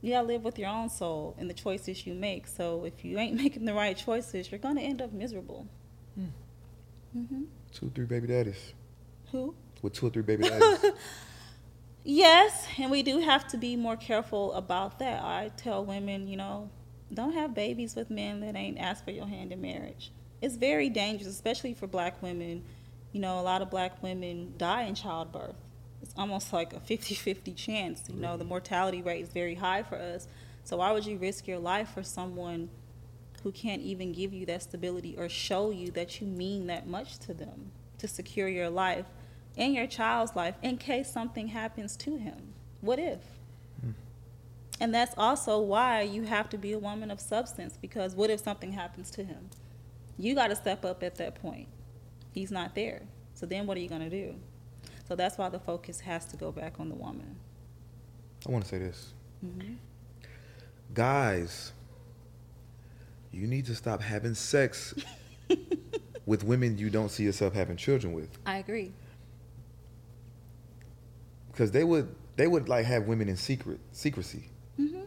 You gotta live with your own soul and the choices you make. So if you ain't (laughs) making the right choices, you're gonna end up miserable. hmm Two, three baby daddies. Who? With two or three baby daddies. (laughs) Yes, and we do have to be more careful about that. I tell women, you know, don't have babies with men that ain't asked for your hand in marriage. It's very dangerous, especially for black women. You know, a lot of black women die in childbirth. It's almost like a 50 50 chance. You know, the mortality rate is very high for us. So, why would you risk your life for someone who can't even give you that stability or show you that you mean that much to them to secure your life and your child's life in case something happens to him. What if? And that's also why you have to be a woman of substance because what if something happens to him? You got to step up at that point. He's not there. So then what are you going to do? So that's why the focus has to go back on the woman. I want to say this. Mhm. Guys, you need to stop having sex (laughs) with women you don't see yourself having children with. I agree. Because they would they would like have women in secret secrecy.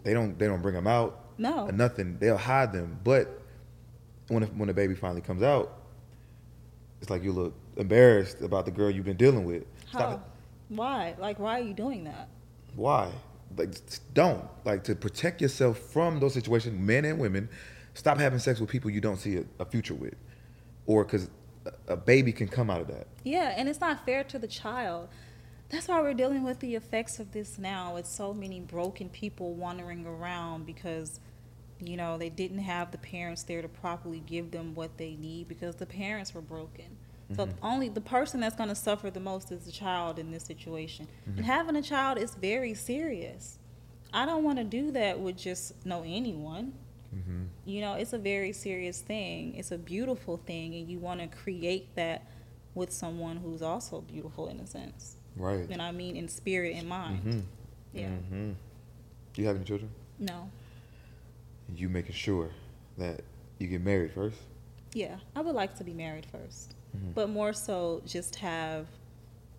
They don't they don't bring them out. Mm-hmm. No. nothing. They'll hide them. But when the, when the baby finally comes out, it's like you look embarrassed about the girl you've been dealing with. How? Stop. Why? Like, why are you doing that? Why? Like don't like to protect yourself from those situations. Men and women, stop having sex with people you don't see a, a future with, or because a, a baby can come out of that. Yeah, and it's not fair to the child. That's why we're dealing with the effects of this now. With so many broken people wandering around because, you know, they didn't have the parents there to properly give them what they need because the parents were broken. So mm-hmm. only the person that's going to suffer the most is the child in this situation. And mm-hmm. having a child is very serious. I don't want to do that with just no anyone. Mm-hmm. You know, it's a very serious thing. It's a beautiful thing, and you want to create that with someone who's also beautiful in a sense. Right. And I mean in spirit and mind. Mhm. Yeah. hmm you have any children? No. You making sure that you get married first. Yeah, I would like to be married 1st Mm-hmm. but more so just have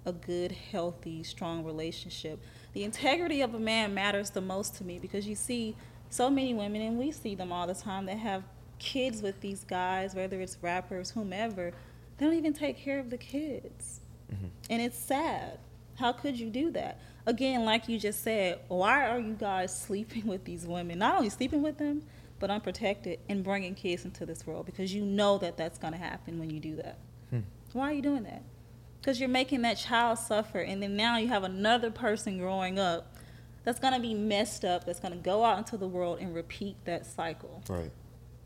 a good, healthy, strong relationship. The integrity of a man matters the most to me because you see so many women, and we see them all the time, that have kids with these guys, whether it's rappers, whomever. They don't even take care of the kids. And it's sad. How could you do that? Again, like you just said, why are you guys sleeping (laughs) with these women? Not only sleeping with them, but unprotected and bringing kids into this world because you know that that's going to happen when you do that. Hmm. Why are you doing that? Because you're making that child suffer, and then now you have another person growing up that's going to be messed up, that's going to go out into the world and repeat that cycle. Right.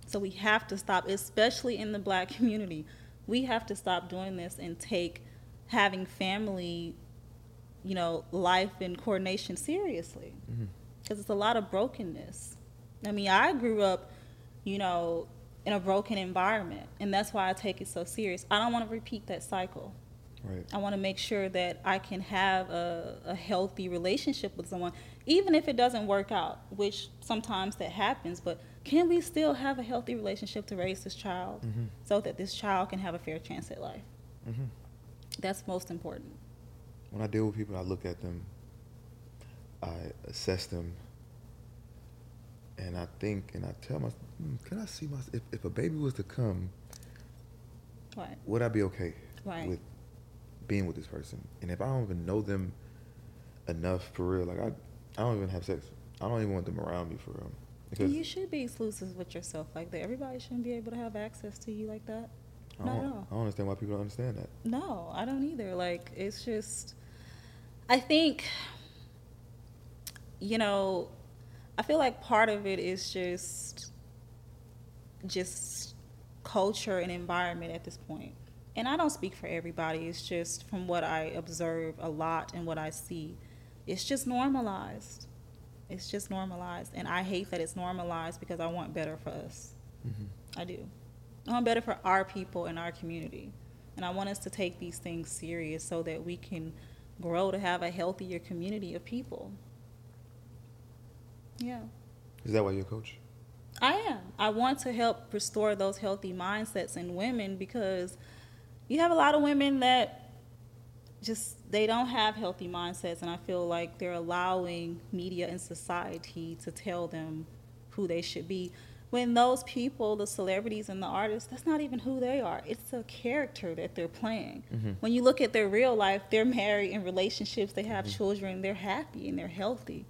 So we have to stop, especially in the black (laughs) community. We have to stop doing this and take having family, you know, life and coordination seriously. Because it's a lot of brokenness. I mean, I grew up, you know, in a broken environment, and that's why I take it so serious. I don't want to repeat that cycle. Right. I want to make sure that I can have a, a healthy relationship with someone, even if it doesn't work out, which sometimes that happens. But can we still have a healthy relationship to raise this child so that this child can have a fair chance at life? Mhm. That's most important. When I deal with people, I look at them, I assess them, and I think and I tell myself, hmm, can I see my if, if a baby was to come, Right. would I be okay Right. with being with this person? And if I don't even know them enough for real, like I, I don't even have sex. I don't even want them around me for real. Because You should be exclusive with yourself like that. Everybody shouldn't be able to have access to you like that. I don't, at all. I don't understand why people don't understand that. No, I don't either. Like, it's just, I think, you know, I feel like part of it is just, just culture and environment at this point. And I don't speak for everybody. It's just from what I observe a lot and what I see. It's just normalized. It's just normalized. And I hate that it's normalized because I want better for us. Mm-hmm. I do. I want better for our people and our community. And I want us to take these things serious so that we can grow to have a healthier community of people. Yeah. Is that why you're a coach? I am. I want to help restore those healthy mindsets in women because you have a lot of women that just they don't have healthy mindsets and I feel like they're allowing media and society to tell them who they should be. When those people, the celebrities and the artists, that's not even who they are. It's a character that they're playing. Mm-hmm. When you look at their real life, they're married in relationships, they have mm-hmm. children, they're happy and they're healthy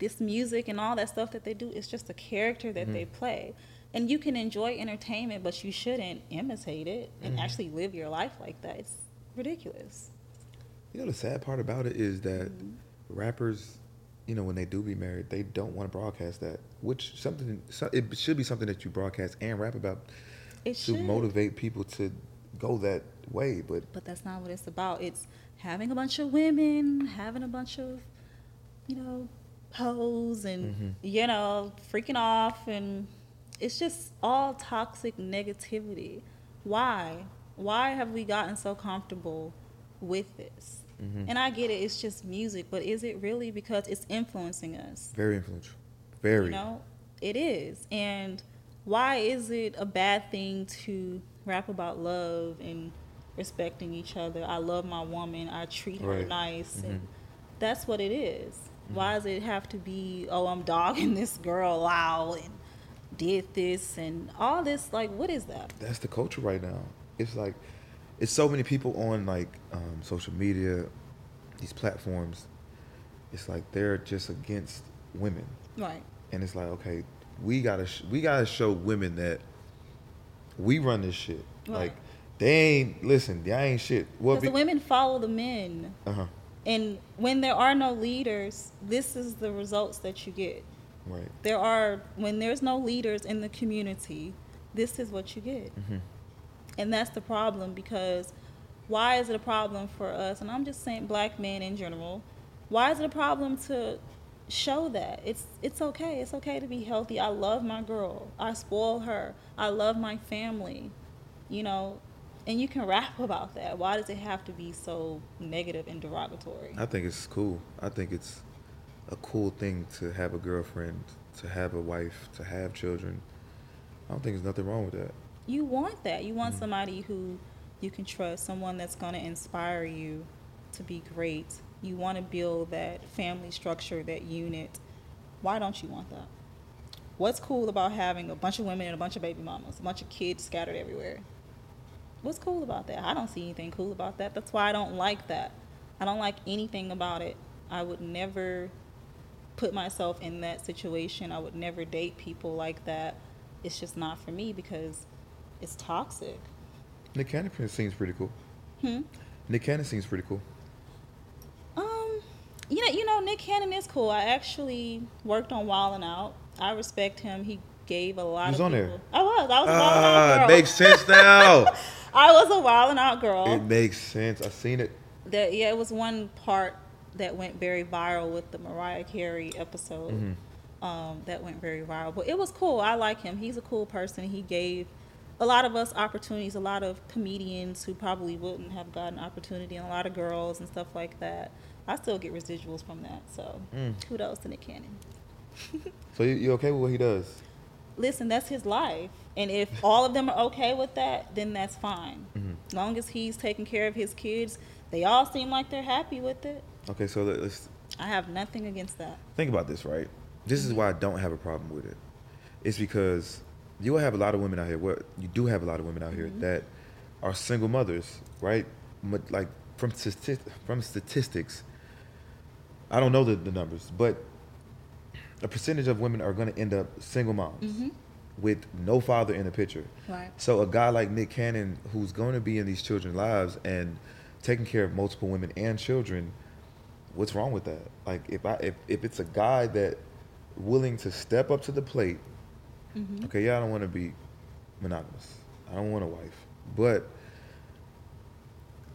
this music and all that stuff that they do is just a character that they mm-hmm. play. And you can enjoy entertainment, but you shouldn't imitate it and actually live your life like that. It's ridiculous. You know the sad part about it is that rappers, you know, when they do be married, they don't want to broadcast that. Which something so- it should be something that you broadcast and rap about It to should. motivate people to go that way. But But that's not what it's about. It's having a bunch of women, having a bunch of, you know, hoes and, mm-hmm. you know, freaking off. And it's just all toxic negativity. Why? Why have we gotten so comfortable with this? Mm-hmm. And I get it, it's just music, but is it really because it's influencing us? very influential, very. You know, it is. And why is it a bad thing to rap about love and respecting each other? I love my woman. I treat her nice. Right. nice. And mm-hmm. That's what it is. Mm-hmm. Why does it have to be, oh, I'm dogging (laughs) this girl out and did this and all this? Like, what is that? That's the culture right now. It's like it's so many people on like um, social media, these platforms. It's like they're just against women, Right. and it's like okay, we gotta sh- we gotta show women that we run this shit. Right. Like they ain't listen, they ain't shit. Because the women follow the men. Uh huh. And when there are no leaders, this is the results that you get. Right. There are, when there's no leaders in the community, this is what you get. Mm-hmm. And that's the problem because why is it a problem for us? And I'm just saying black men in general. Why is it a problem to show that? It's it's okay. It's okay to be healthy. I love my girl. I spoil her. I love my family. You know, and you can rap (laughs) about that. Why does it have to be so negative and derogatory? I think it's cool. I think it's a cool thing to have a girlfriend, to have a wife, to have children. I don't think there's nothing wrong with that. You want that. You want mm-hmm. somebody who you can trust, someone that's going to inspire you to be great. You want to build that family structure, that unit. Why don't you want that? What's cool about having a bunch of women and a bunch of baby mamas, a bunch of kids scattered everywhere? What's cool about that? I don't see anything cool about that. That's why I don't like that. I don't like anything about it. I would never put myself in that situation. I would never date people like that. It's just not for me because it's toxic. Nick Cannon seems pretty cool. Hmm? Nick Cannon seems pretty cool. Um, you know, you know, Nick Cannon is cool. I actually worked on Wildin' Out. I respect him. He gave a lot He was of on there. I was. I was a Wildin' Ah, Out it girl. makes sense (laughs) now. I was a Wildin' Out girl. it makes sense. I seen it. that yeah, it was one part that went very viral with the Mariah Carey episode. Mm-hmm. Um, that went very viral, but it was cool. I like him. He's a cool person. He gave a lot of us opportunities. A lot of comedians who probably wouldn't have gotten opportunity, and a lot of girls and stuff like that. I still get residuals from that. So Mm. kudos to Nick Cannon. So you, you okay with what he does? Listen, that's his life, and if (laughs) all of them are okay with that, then that's fine. Mm-hmm. As long as he's taking care of his kids, they all seem like they're happy with it. Okay, so let- let's I have nothing against that. think about this, right? This is why I don't have a problem with it. It's because you will have a lot of women out here. What you do have a lot of women out here mm-hmm. that are single mothers, right? But like from stati- from statistics, I don't know the, the numbers, but a percentage of women are going to end up single moms mm-hmm. with no father in the picture. Right. So a guy like Nick Cannon, who's going to be in these children's lives and taking care of multiple women and children, what's wrong with that? Like if I if, if it's a guy that willing to step up to the plate, okay, yeah, I don't want to be monogamous. I don't want a wife, but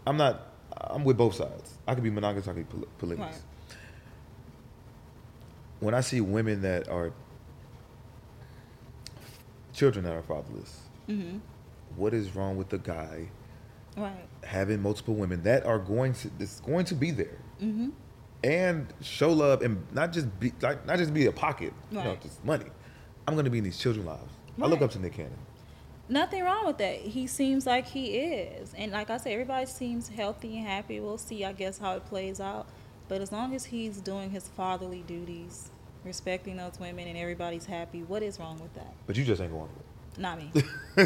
I'm not. I'm with both sides. I could be monogamous. I could be poly- polygamous. Right. When I see women that are children that are fatherless, Mm-hmm. what is wrong with the guy Right. having multiple women that are going to that's going to be there Mm-hmm. and show love and not just be like not just be a pocket, you know, just money. I'm gonna be in these children's lives. I look up to Nick Cannon. Nothing wrong with that. He seems like he is. And like I said, everybody seems healthy and happy. We'll see, I guess, how it plays out. But as long as he's doing his fatherly duties, respecting those women, and everybody's happy, what is wrong with that? But you just ain't going to Not me. (laughs)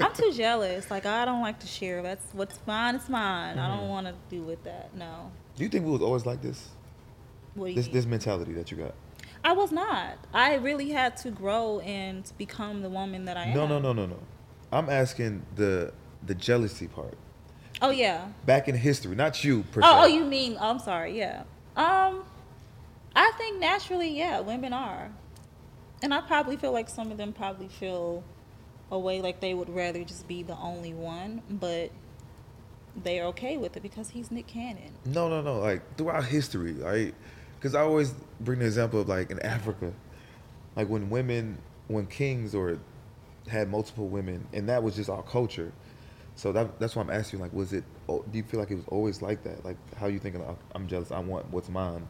I'm too jealous. Like, I don't like to share. That's what's mine is mine. I Mm-hmm. don't want to do with that. No. Do you think we was always like this? What do you This mean? this mentality that you got? I was not. I really had to grow and become the woman that I am. No, no, no, no, no. I'm asking the the jealousy part. Oh, yeah. Back in history, not you per Oh, se. oh, you mean? Oh, I'm sorry. Yeah. Um, I think naturally, yeah, women are, and I probably feel like some of them probably feel a way like they would rather just be the only one, but they're okay with it because he's Nick Cannon. No, no, no. Like throughout history, right? Because I always bring the example of like in Africa, like when women, when kings or had multiple women, and that was just our culture. So that, that's why I'm asking, like, was it? Do you feel like it was always like that? Like, how you thinking? Like, I'm jealous. I want what's mine,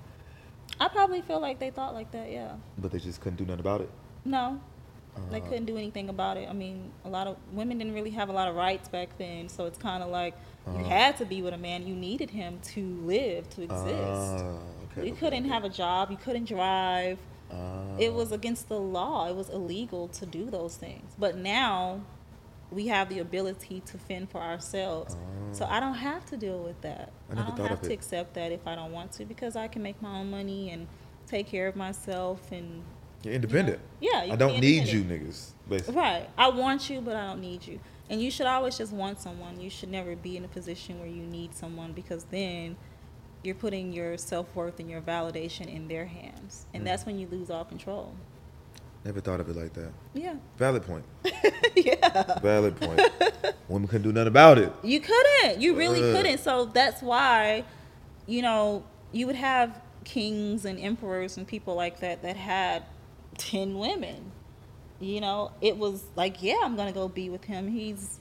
I probably feel like they thought like that. Yeah. but they just couldn't do nothing about it. No. They Uh, couldn't do anything about it. I mean, a lot of women didn't really have a lot of rights back then, so it's kind of like You had to be with a man. You needed him to live, to exist. Ah, okay, okay, couldn't have a job. You couldn't drive. Ah. It was against the law. It was illegal to do those things. But now we have the ability to fend for ourselves. So I don't have to deal with that. I never don't have to accept that if I don't want to because I can make my own money and take care of myself and You're independent. Yeah, you I don't need you, niggas. Basically. Right. I want you, but I don't need you. And you should always just want someone. You should never be in a position where you need someone because then you're putting your self worth and your validation in their hands. Mm. And that's when you lose all control. Never thought of it like that. Yeah. Valid point. (laughs) yeah. Valid point. (laughs) Women couldn't do nothing about it. You couldn't. You really Ugh. couldn't. So that's why, you know, you would have kings and emperors and people like that that had 10 women. You know, it was like, yeah, I'm going to go be with him. He's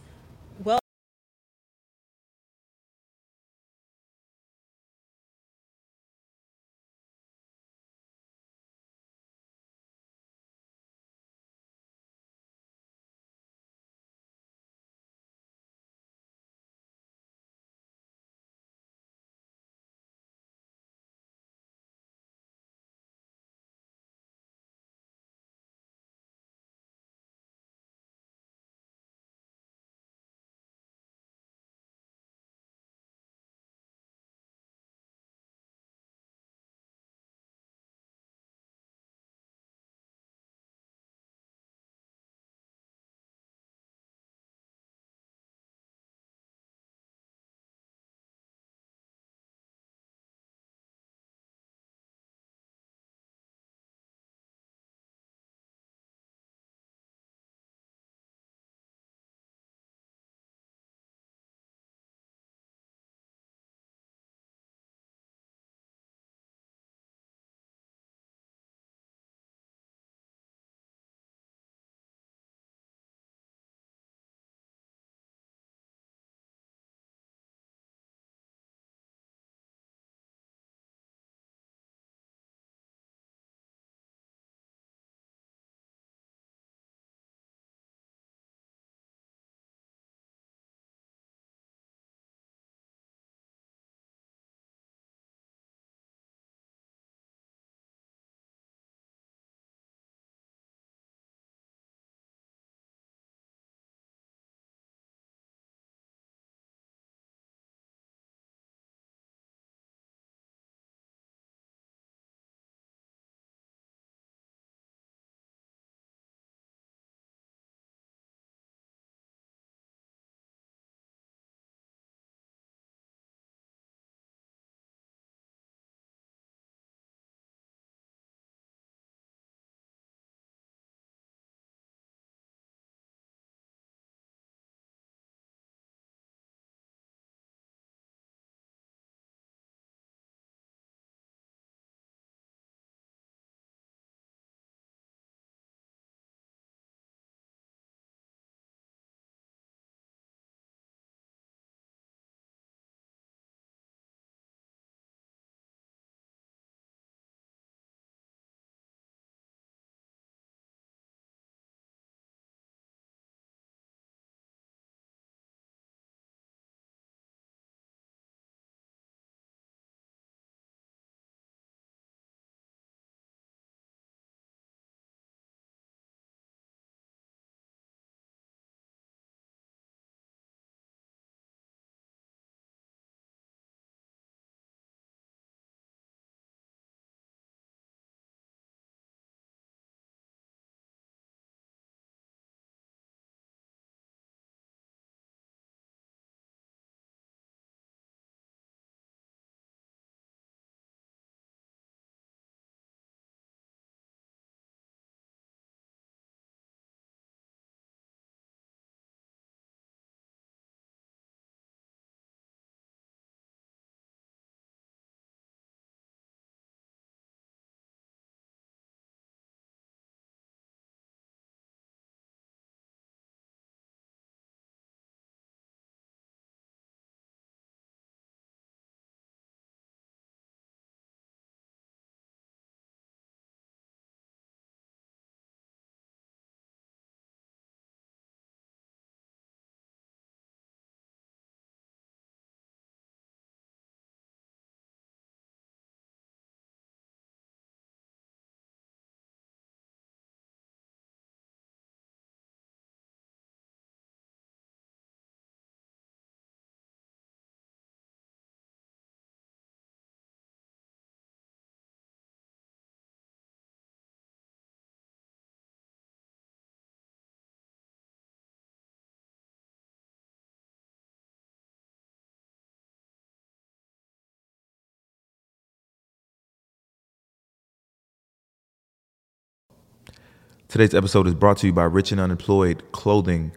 Today's episode is brought to you by Rich and Unemployed Clothing.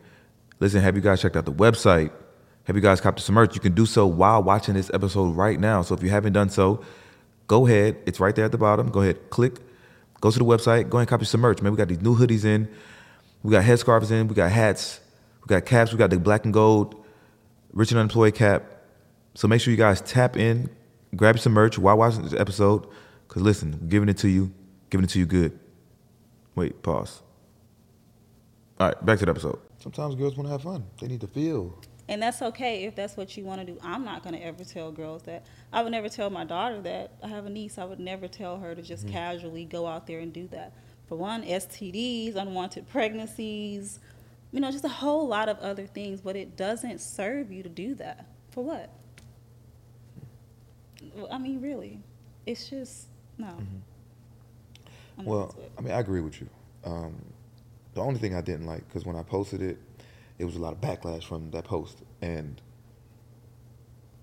Listen, have you guys checked out the website? Have you guys copped some merch? You can do so while watching this episode right now. So if you haven't done so, go ahead. It's right there at the bottom. Go ahead, click, go to the website, go ahead and copy some merch. Man, we got these new hoodies in. We got headscarves in. We got hats. We got caps. We got the black and gold Rich and Unemployed cap. So make sure you guys tap in, grab some merch while watching this episode. Because listen, giving it to you, giving it to you good. Wait, pause. All right, back to the episode. Sometimes girls want to have fun. They need to feel. And that's okay if that's what you want to do. I'm not going to ever tell girls that. I would never tell my daughter that. I have a niece. I would never tell her to just Mm-hmm. casually go out there and do that. For one, STDs, unwanted pregnancies, you know, just a whole lot of other things. But it doesn't serve you to do that. For what? I mean, really. It's just, no. I'm not Well. I mean, I agree with you. Um, the only thing I didn't like, because when I posted it, it was a lot of backlash from that post. And,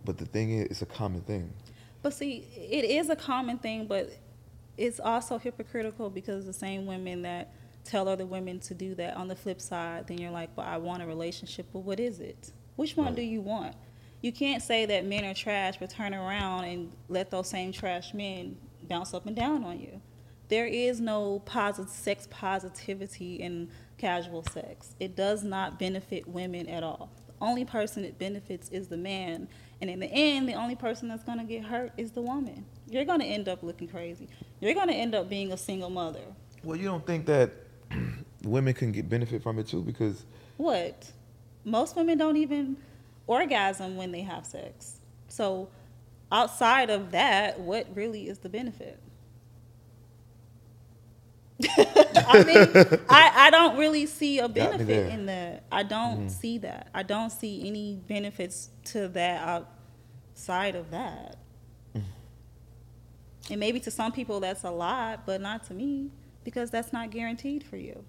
but the thing is, it's a common thing. But see, it is a common thing, but it's also hypocritical because the same women that tell other women to do that on the flip side, then you're like, well, I want a relationship, but what is it? Which one Right. do you want? You can't say that men are trash, but turn around and let those same trash men bounce up and down on you. There is no positive sex positivity in casual sex. It does not benefit women at all. The only person it benefits is the man. And in the end, the only person that's going to get hurt is the woman. You're going to end up looking crazy. You're going to end up being a single mother. Well, you don't think that (clears throat) women can get benefit from it too? Because What? Most women don't even orgasm when they have sex. So, outside of that, what really is the benefit? I mean, (laughs) I, I don't really see a benefit in that. I don't see that. I don't see any benefits to that outside of that. And maybe to some people that's a lot, but not to me because that's not guaranteed for you.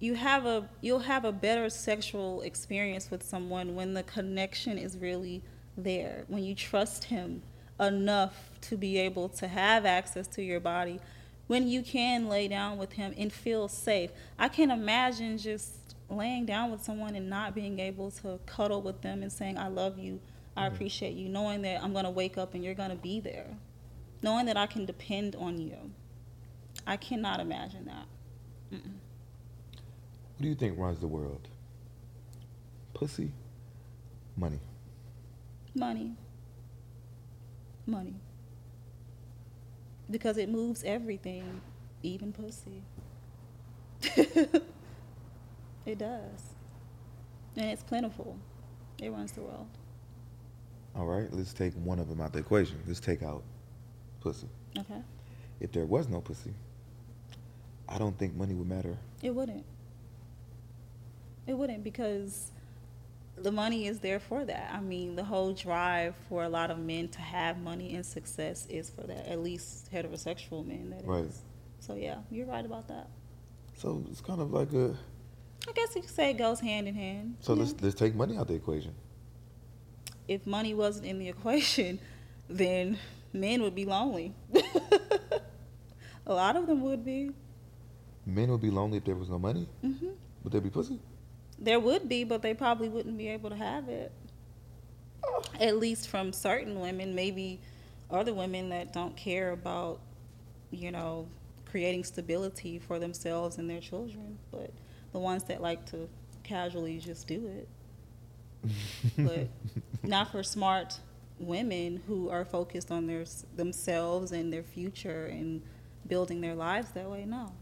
You have a you'll have a better sexual experience with someone when the connection is really there. When you trust him enough to be able to have access to your body, when you can lay down with him and feel safe. I can't imagine just laying down with someone and not being able to cuddle with them and saying I love you, I mm-hmm. appreciate you, knowing that I'm going to wake up and you're going to be there. Knowing that I can depend on you. I cannot imagine that. what do you think runs the world? Pussy, money. Money. Money. Because it moves everything, even pussy. (laughs) it does. And it's plentiful. It runs the world. All right, let's take one of them out the equation. Let's take out pussy. Okay? If there was no pussy, I don't think money would matter. It wouldn't. It wouldn't because the money is there for that. I mean, the whole drive for a lot of men to have money and success is for that. At least heterosexual men, that is. Right. So yeah, you're right about that. So it's kind of like a. I guess you could say it goes hand in hand. So let's let's take money out of the equation. If money wasn't in the equation, (laughs) then men would be lonely. (laughs) a lot of them would be. Men would be lonely if there was no money. hmm Would there be pussy? There would be, but they probably wouldn't be able to have it. At least from certain women, maybe other women that don't care about, you know, creating stability for themselves and their children. But the ones that like to casually just do it. (laughs) but not for smart women who are focused on their themselves and their future and building their lives that way. No.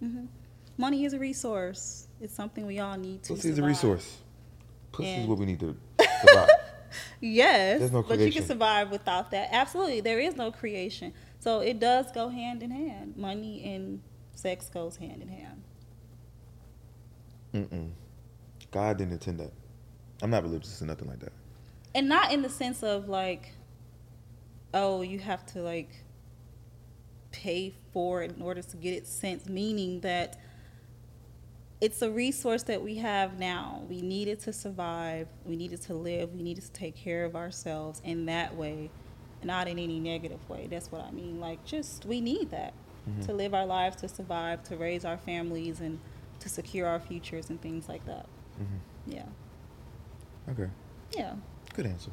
hmm Money is a resource. It's something we all need to. Pussy is a resource. Pussy is what we need to (laughs) survive. Yes, There's no but you can survive without that. Absolutely, there is no creation. So it does go hand in hand. Money and sex goes hand in hand. Mm-mm. God didn't intend that. I'm not religious or nothing like that. and not in the sense of like oh you have to like pay for it in order to get it sent meaning that it's a resource that we have now we need it to survive we need it to live we need it to take care of ourselves in that way not in any negative way that's what i mean like just we need that to live our lives, to survive, to raise our families, and to secure our futures and things like that. Mm-hmm. Yeah, Okay. yeah, Good answer.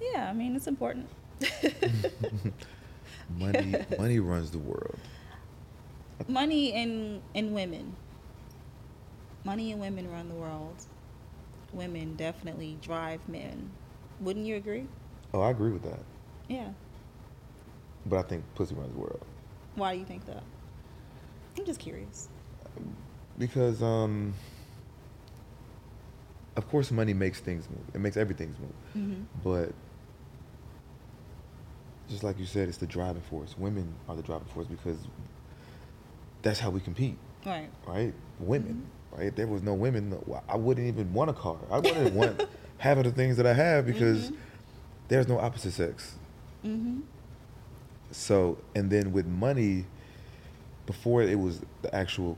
yeah. I mean, it's important. (laughs) Money, money runs the world. Money and and women. Money and women run the world. Women definitely drive men. Wouldn't you agree? Oh, I agree with that. Yeah. But I think pussy runs the world Why do you think that? I'm just curious. because, um, of course, money makes things move. It makes everything move. hmm But just like you said, it's the driving force. Women are the driving force because that's how we compete, Right. right? Women, Mm-hmm. Right? If there was no women, I wouldn't even want a car. I wouldn't want (laughs) half of the things that I have because Mhm. there's no opposite sex. Mm-hmm. So, and then with money, before it was the actual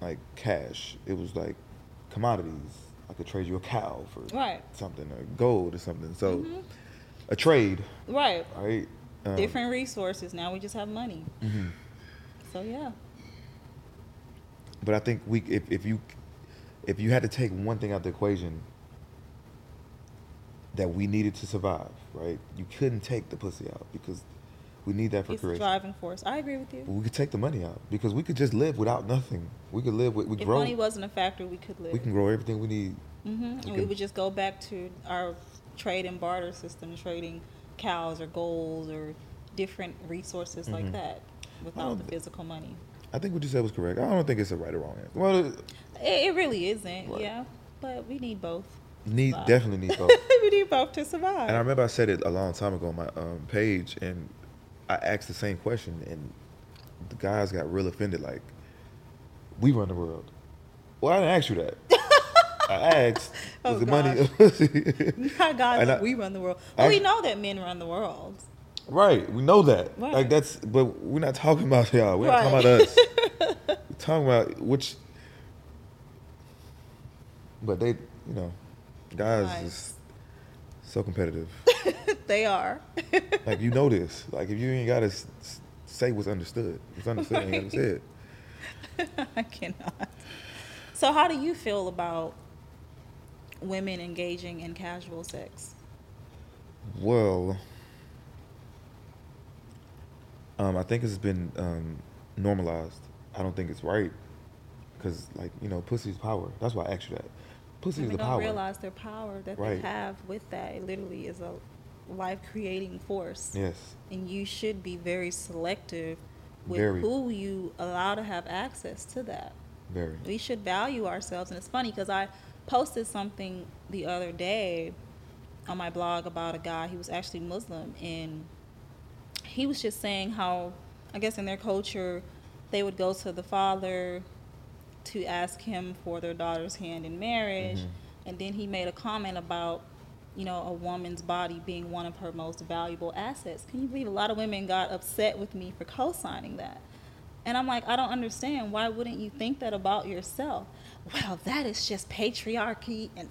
like cash, it was like commodities. I could trade you a cow for Right. something, or gold or something. So, Mhm. a trade, Right. right? Um, Different resources. Now we just have money. mhm. So yeah. But I think we, if, if you, if you had to take one thing out the equation that we needed to survive, right? You couldn't take the pussy out because we need that for It's creation. driving force. I agree with you. We could take the money out because we could just live without nothing. We could live with we If grow. money wasn't a factor, we could live. we can grow everything we need. Mm-hmm. And we would just go back to our trade and barter system, trading cows or gold or different resources Mhm. like that without the physical money. I think what you said was correct. I don't think it's a right or wrong answer. Well, it- It, really isn't, Right. yeah. But we need both. need Survive. definitely need both. (laughs) we need both to survive. and I remember I said it a long time ago on my um, page, and I asked the same question, and the guys got real offended. Like, we run the world. Well, I didn't ask you that. (laughs) I asked, Oh, was the money? Not (laughs) God, I- we run the world. Well, we know that men run the world. Right, we know that. Right. Like that's, but we're not talking about y'all. We're not talking about us. (laughs) we're talking about which. But they, you know, guys Nice. is so competitive. (laughs) they are. (laughs) like you know this. Like if you ain't gotta s- say what's understood, what's understood ain't gotta say it. I cannot. So, how do you feel about women engaging in casual sex? Well, um, I think it's been um, normalized. I don't think it's right because, like, you know, pussy's power. That's why I asked you that. Pussy is the don't power. realize their power that Right. they have with that. It literally is a life creating force. Yes. And you should be very selective with Very. who you allow to have access to that. Very. we should value ourselves and it's funny because i posted something the other day on my blog about a guy he was actually muslim and he was just saying how i guess in their culture they would go to the father to ask him for their daughter's hand in marriage Mhm. and then he made a comment about you know a woman's body being one of her most valuable assets can you believe a lot of women got upset with me for co-signing that and I'm like, I don't understand. Why wouldn't you think that about yourself? Well, that is just patriarchy, and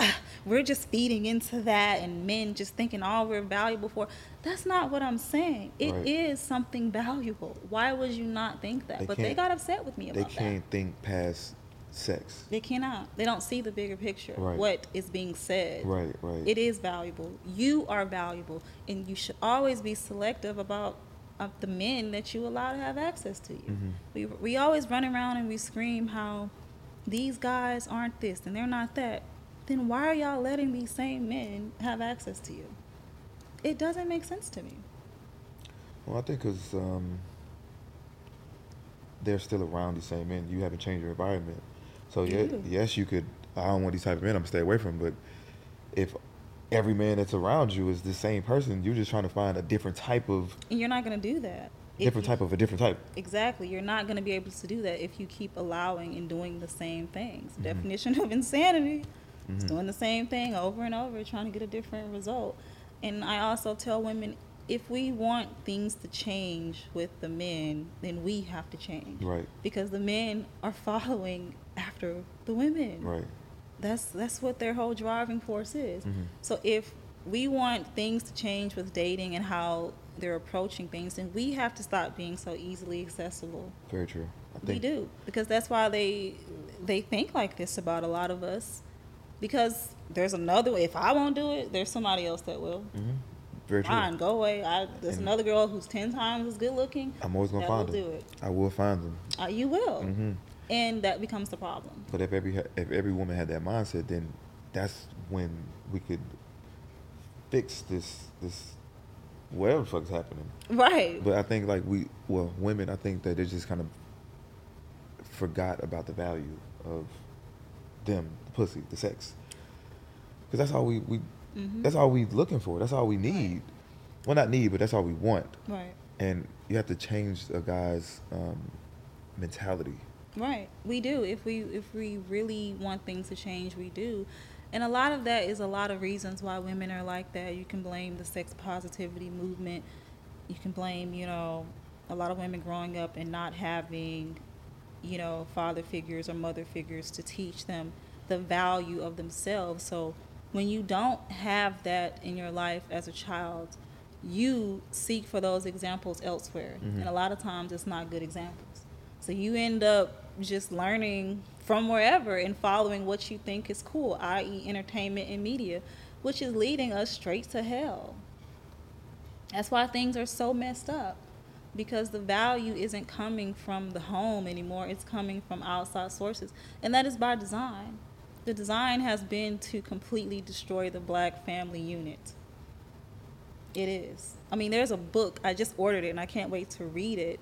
(sighs) we're just feeding into that, and men just thinking all we're valuable for. That's not what I'm saying. It is Right. something valuable. Why would you not think that? They but they got upset with me about that. They can't think past sex. They cannot. They don't see the bigger picture. Right. What is being said. Right, right. It is valuable. You are valuable, and you should always be selective about of the men that you allow to have access to you. Mhm. We we always run around and we scream how these guys aren't this and they're not that. Then why are y'all letting these same men have access to you? It doesn't make sense to me. Well, I think because um, they're still around these same men. You haven't changed your environment. So, yeah, yes, you could. I don't want these type of men. I'm gonna stay away from. But if every man that's around you is the same person, you're just trying to find a different type of And you're not going to do that. Different type of a different type. Exactly. You're not going to be able to do that if you keep allowing and doing the same things. Mm-hmm. Definition of insanity Mhm. doing the same thing over and over, trying to get a different result. And I also tell women if we want things to change with the men, then we have to change. Right. Because the men are following after the women. Right. That's that's what their whole driving force is. Mhm. So if we want things to change with dating and how they're approaching things, and we have to stop being so easily accessible. Very true. I We do because that's why they they think like this about a lot of us. Because there's another way. If I won't do it, there's somebody else that will. very true. Fine, go away. I, there's And- another girl who's ten times as good looking. I'm always gonna find them. I will find them. Uh, you will, hmm and that becomes the problem. But if every if every woman had that mindset, then that's when we could fix this this whatever the fuck's happening. Right. But I think like we well women, I think that they just kind of forgot about the value of them, the pussy, the sex, because that's all we we Mhm. that's all we looking for. That's all we need. Well, not need, but that's all we want. Right. And you have to change a guy's um, mentality. Right. We do. If we if we really want things to change, we do. And a lot of that is a lot of reasons why women are like that. You can blame the sex positivity movement. You can blame, you know, a lot of women growing up and not having, you know, father figures or mother figures to teach them the value of themselves. So when you don't have that in your life as a child, you seek for those examples elsewhere. Mm-hmm. And a lot of times it's not good examples. So you end up just learning from wherever and following what you think is cool, i.e., entertainment and media, which is leading us straight to hell. That's why things are so messed up because the value isn't coming from the home anymore, it's coming from outside sources. And that is by design. The design has been to completely destroy the black family unit. It is. I mean, there's a book, I just ordered it and I can't wait to read it.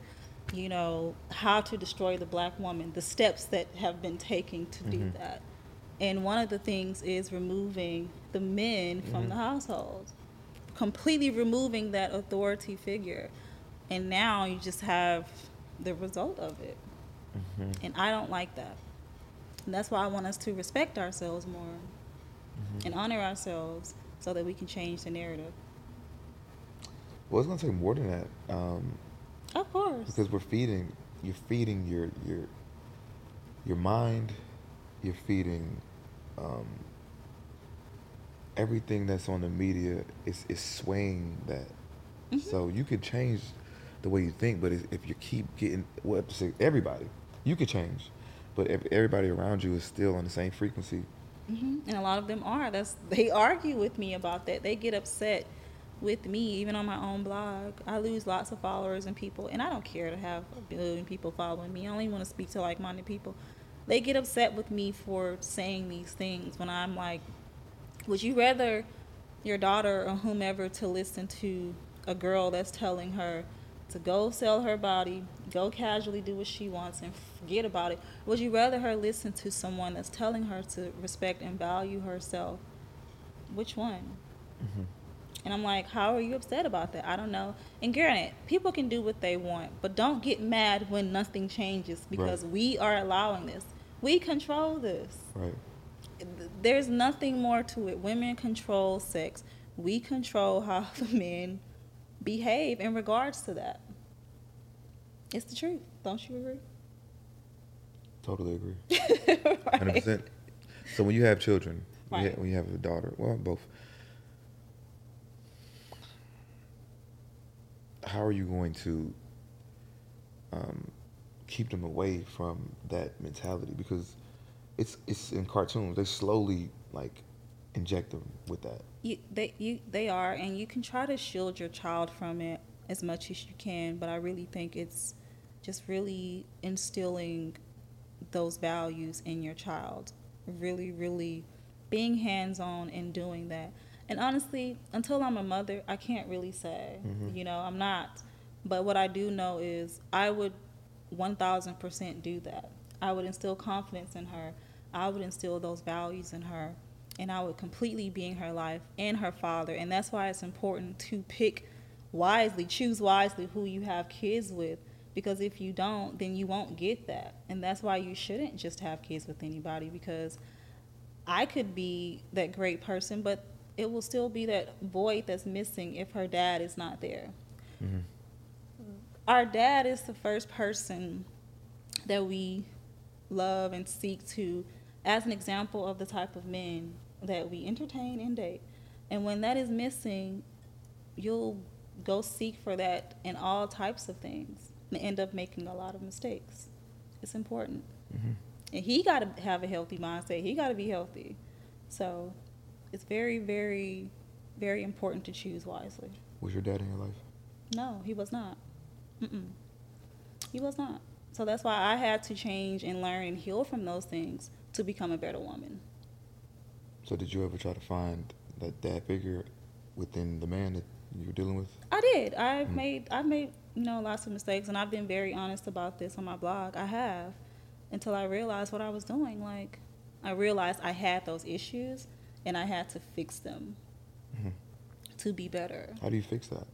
You know, how to destroy the black woman, the steps that have been taken to do mm-hmm. that. And one of the things is removing the men from the mm-hmm. household, completely removing that authority figure. And now you just have the result of it. Mm-hmm. And I don't like that. And that's why I want us to respect ourselves more and honor ourselves so that we can change the narrative. Well, it's gonna take more than that. Um, Of course. because we're feeding you're feeding your your your mind you're feeding um, everything that's on the media is, is swaying that so you could change the way you think but if you keep getting well to say everybody you could change but everybody around you is still on the same frequency hmm And a lot of them are. That's they argue with me about that. They get upset with me, even on my own blog. I lose lots of followers and people, and I don't care to have a billion people following me. I only want to speak to like-minded people. They get upset with me for saying these things when I'm like, would you rather your daughter or whomever to listen to a girl that's telling her to go sell her body, go casually do what she wants and forget about it? Would you rather her listen to someone that's telling her to respect and value herself? Which one? Mm-hmm. And I'm like, how are you upset about that? I don't know. And granted, people can do what they want, but don't get mad when nothing changes because Right. we are allowing this. We control this right there's nothing more to it. Women control sex. We control how (laughs) the men behave in regards to that. It's the truth. Don't you agree? totally agree (laughs) Right. 100% so when you have children when you Right. when you have a daughter well both how are you going to um, keep them away from that mentality because it's it's in cartoons they slowly like inject them with that You, they, you, they are, and you can try to shield your child from it as much as you can. But I really think it's just really instilling those values in your child. Really, really being hands-on and doing that. And honestly, until I'm a mother, I can't really say. Mm-hmm. You know, I'm not. But what I do know is I would 1000% do that. I would instill confidence in her. I would instill those values in her. And I would completely be in her life and her father. And that's why it's important to pick wisely, choose wisely who you have kids with. Because if you don't, then you won't get that. And that's why you shouldn't just have kids with anybody because I could be that great person, but it will still be that void that's missing if her dad is not there. Mm-hmm. Our dad is the first person that we love and seek to as an example of the type of men that we entertain and date. And when that is missing, you'll go seek for that in all types of things and end up making a lot of mistakes. It's important. Mm-hmm. And he got to have a healthy mindset. He got to be healthy. So it's very, very, very important to choose wisely. Was your dad in your life? No, he was not. Mm-mm. He was not. So that's why I had to change and learn and heal from those things to become a better woman. So did you ever try to find that dad figure within the man that you were dealing with? I did. I've hmm. made I've made you know lots of mistakes, and I've been very honest about this on my blog. I have until I realized what I was doing. Like I realized I had those issues, and I had to fix them hmm. to be better How do you fix that?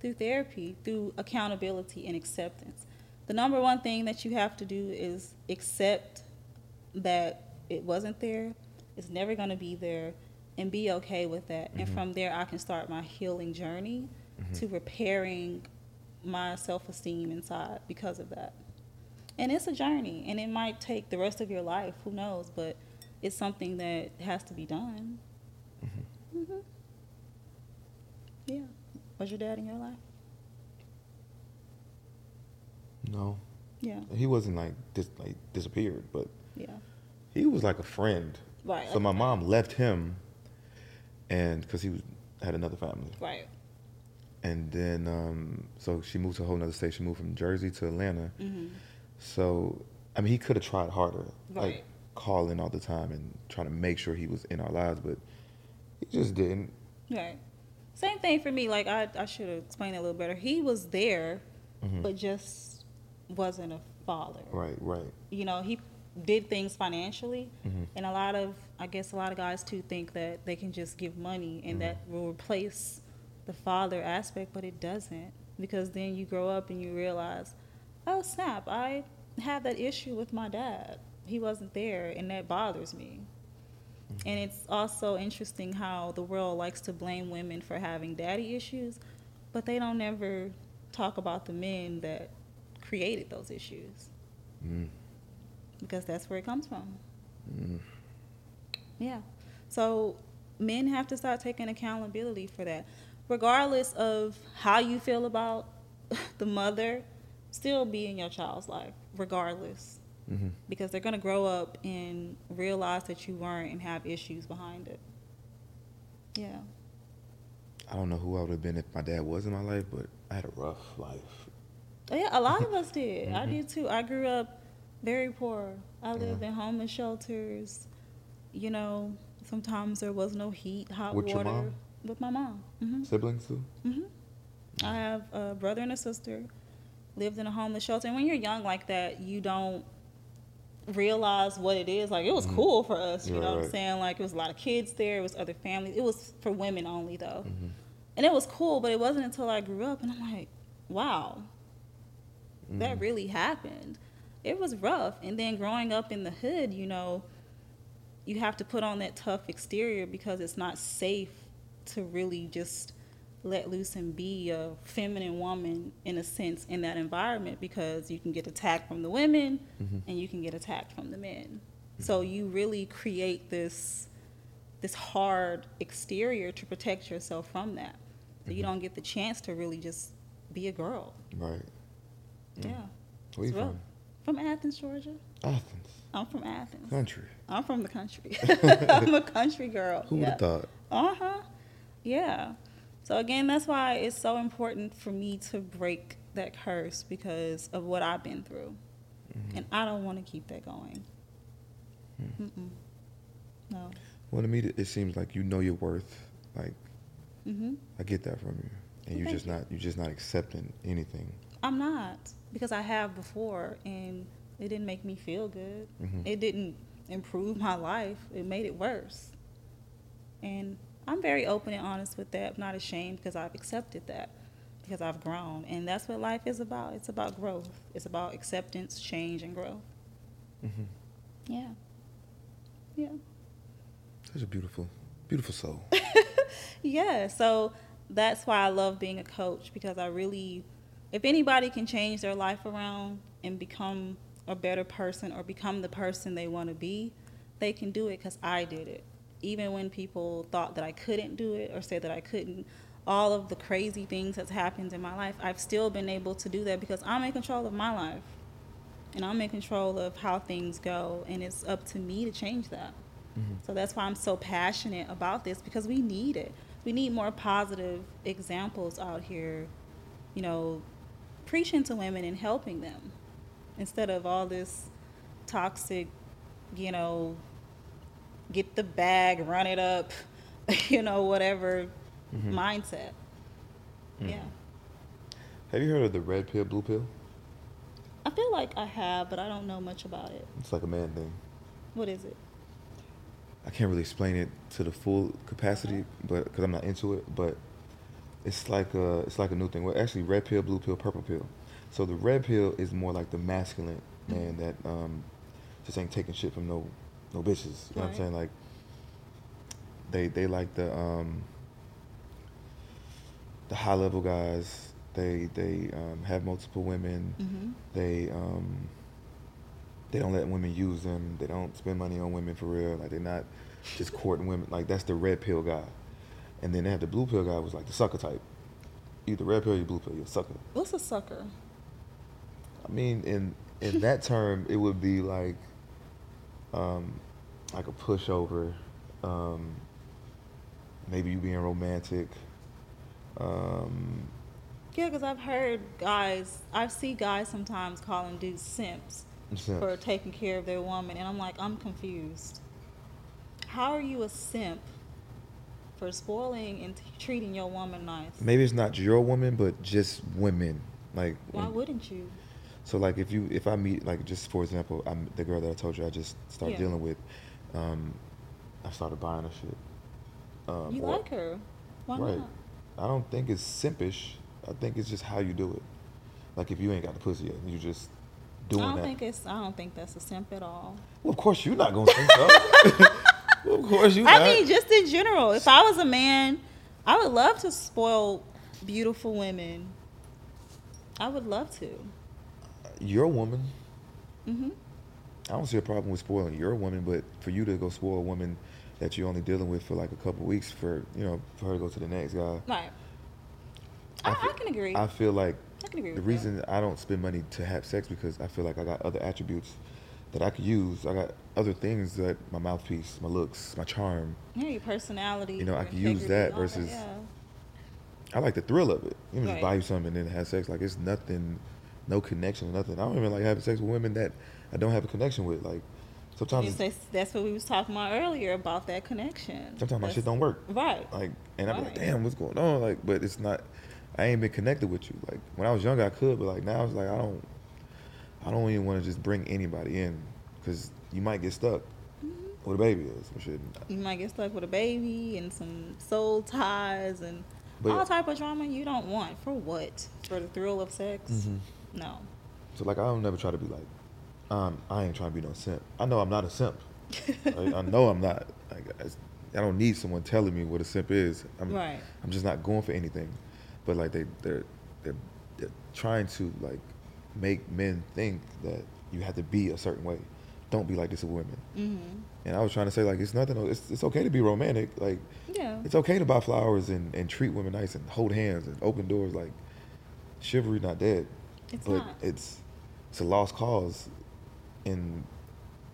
through therapy, through accountability and acceptance. The number one thing that you have to do is accept that it wasn't there, it's never going to be there, and be okay with that. And mm-hmm. from there, I can start my healing journey mm-hmm. to repairing my self esteem inside because of that. And it's a journey, and it might take the rest of your life, who knows, but it's something that has to be done. hmm Yeah. Was your dad in your life? No, Yeah. he wasn't like dis- like disappeared, but Yeah. he was like a friend. Right. So my mom left him, and because he was had another family, Right. and then um, so she moved to a whole other state. She moved from Jersey to Atlanta. Mm-hmm. So I mean, he could have tried harder, like Right. calling all the time and trying to make sure he was in our lives, but he just didn't. Right. Same thing for me. Like I, I should have explained it a little better. He was there, but just wasn't a father. Right, right. You know, he did things financially, Mhm. and a lot of, I guess, a lot of guys too think that they can just give money and that will replace the father aspect, but it doesn't. Because then you grow up and you realize, oh snap, I have that issue with my dad. He wasn't there, and that bothers me. And it's also interesting how the world likes to blame women for having daddy issues, but they don't ever talk about the men that created those issues Mm. Because that's where it comes from. Mm. Yeah. So men have to start taking accountability for that. Regardless of how you feel about (laughs) the mother, still be in your child's life, regardless. hmm Because they're going to grow up and realize that you weren't and have issues behind it. Yeah. I don't know who I would have been if my dad was in my life, but I had a rough life. Yeah, a lot (laughs) of us did. I Mhm. did too. I grew up very poor. I lived Yeah. in homeless shelters. You know, sometimes there was no heat, hot With your water. mom? With my mom. hmm Siblings too? hmm I have a brother and a sister. Lived in a homeless shelter. And when you're young like that, you don't realize what it is. Like it was Mhm. cool for us. You Right, know what I'm saying? Like it was a lot of kids there. It was other families. It was for women only though. Mhm. And it was cool, but it wasn't until I grew up and I'm like, wow, that Mhm. really happened. It was rough. And then growing up in the hood, you know, you have to put on that tough exterior because it's not safe to really just let loose and be a feminine woman in a sense in that environment because you can get attacked from the women Mhm. and you can get attacked from the men. So you really create this this hard exterior to protect yourself from that. So you Mhm. don't get the chance to really just be a girl. Right. Mm. Yeah. Where you from? From Athens, Georgia. Athens. I'm from Athens. Country. I'm from the country. (laughs) (laughs) I'm a country girl. Who would yeah. have thought? Uh huh. Yeah. So again, that's why it's so important for me to break that curse because of what I've been through, Mhm. and I don't want to keep that going. Mm-mm. No. Well, to me, it it seems like you know your worth. Like mm-hmm. I get that from you, and you're just you. not you're just not accepting anything. I'm not because I have before, and it didn't make me feel good. Mhm. It didn't improve my life. It made it worse. And I'm very open and honest with that. I'm not ashamed because I've accepted that because I've grown, and that's what life is about. It's about growth. It's about acceptance, change, and growth. hmm Yeah. Yeah. Such a beautiful, beautiful soul. (laughs) Yeah, so that's why I love being a coach because I really, if anybody can change their life around and become a better person or become the person they want to be, they can do it because I did it. Even when people thought that I couldn't do it or said that I couldn't, all of the crazy things that's happened in my life, I've still been able to do that because I'm in control of my life. And I'm in control of how things go. And it's up to me to change that. Mm-hmm. So that's why I'm so passionate about this because we need it. We need more positive examples out here, you know, preaching to women and helping them instead of all this toxic, you know, get the bag, run it up, (laughs) you know, whatever mm-hmm. mindset. Mm-hmm. Yeah. Have you heard of the red pill, blue pill? I feel like I have, but I don't know much about it. It's like a man thing. What is it? I can't really explain it to the full capacity, but because I'm not into it, but it's like a it's like a new thing. Well, actually, red pill, blue pill, purple pill. So the red pill is more like the masculine man that um, just ain't taking shit from no no bitches. You know what I'm saying? Like they they like the um, the high level guys. They they um, have multiple women. Mm-hmm. They um, they don't let women use them. They don't spend money on women for real. Like they're not just courting women. Like that's the red pill guy. And then they have the blue pill guy was like the sucker type. Either red pill or blue pill, you're a sucker. What's a sucker? I mean, in in that term, it would be like um, like a pushover. Um, maybe you being romantic. Um, yeah, because I've heard guys, I see guys sometimes calling dudes simps simp. for taking care of their woman, and I'm like, I'm confused. How are you a simp for spoiling and t- treating your woman nice? Maybe it's not your woman, but just women. Like, why when, wouldn't you? So like, if you if I meet like just for example, I'm the girl that I told you I just started yeah. dealing with. Um, I started buying her shit. Um, you or, like her? Why right. not? I don't think it's simpish. I think it's just how you do it. Like if you ain't got the pussy yet, you just doing that. I don't that. think it's. I don't think that's a simp at all. Well, of course you're not gonna think so. (laughs) well, of course you. I not. mean, just in general, if I was a man, I would love to spoil beautiful women. I would love to. You're a woman. Mhm. I don't see a problem with spoiling your woman, but for you to go spoil a woman that you're only dealing with for like a couple weeks for you know for her to go to the next guy. Right. I, I, feel, I can agree. I feel like I the reason that. I don't spend money to have sex because I feel like I got other attributes that I could use. I got other things that my mouthpiece, my looks, my charm. Yeah, your personality. You know, I could use that versus. That, yeah. I like the thrill of it. You know, right. just buy you something and then have sex. Like it's nothing, no connection, nothing. I don't even like having sex with women that I don't have a connection with. Like sometimes that's, that's what we was talking about earlier about that connection. Sometimes that's, my shit don't work. Right. Like, and I'm like, damn, what's going on? Like, but it's not. I ain't been connected with you. Like when I was younger, I could, but like now it's like I don't. I don't even want to just bring anybody in because you might get stuck mm-hmm. with a baby or some shit. You might get stuck with a baby and some soul ties and but all type of drama you don't want. For what? For the thrill of sex? Mm-hmm. No. So like I don't never try to be like um, I ain't trying to be no simp. I know I'm not a simp. (laughs) I, I, know I'm not. I, I, don't need someone telling me what a simp is. I'm, right. I'm just not going for anything. But like they they're, they're they're trying to like make men think that you have to be a certain way. Don't be like this with women. Mm-hmm. And I was trying to say like it's nothing. It's, it's okay to be romantic. Like yeah. it's okay to buy flowers and, and treat women nice and hold hands and open doors. Like chivalry not dead. It's but not. it's it's a lost cause in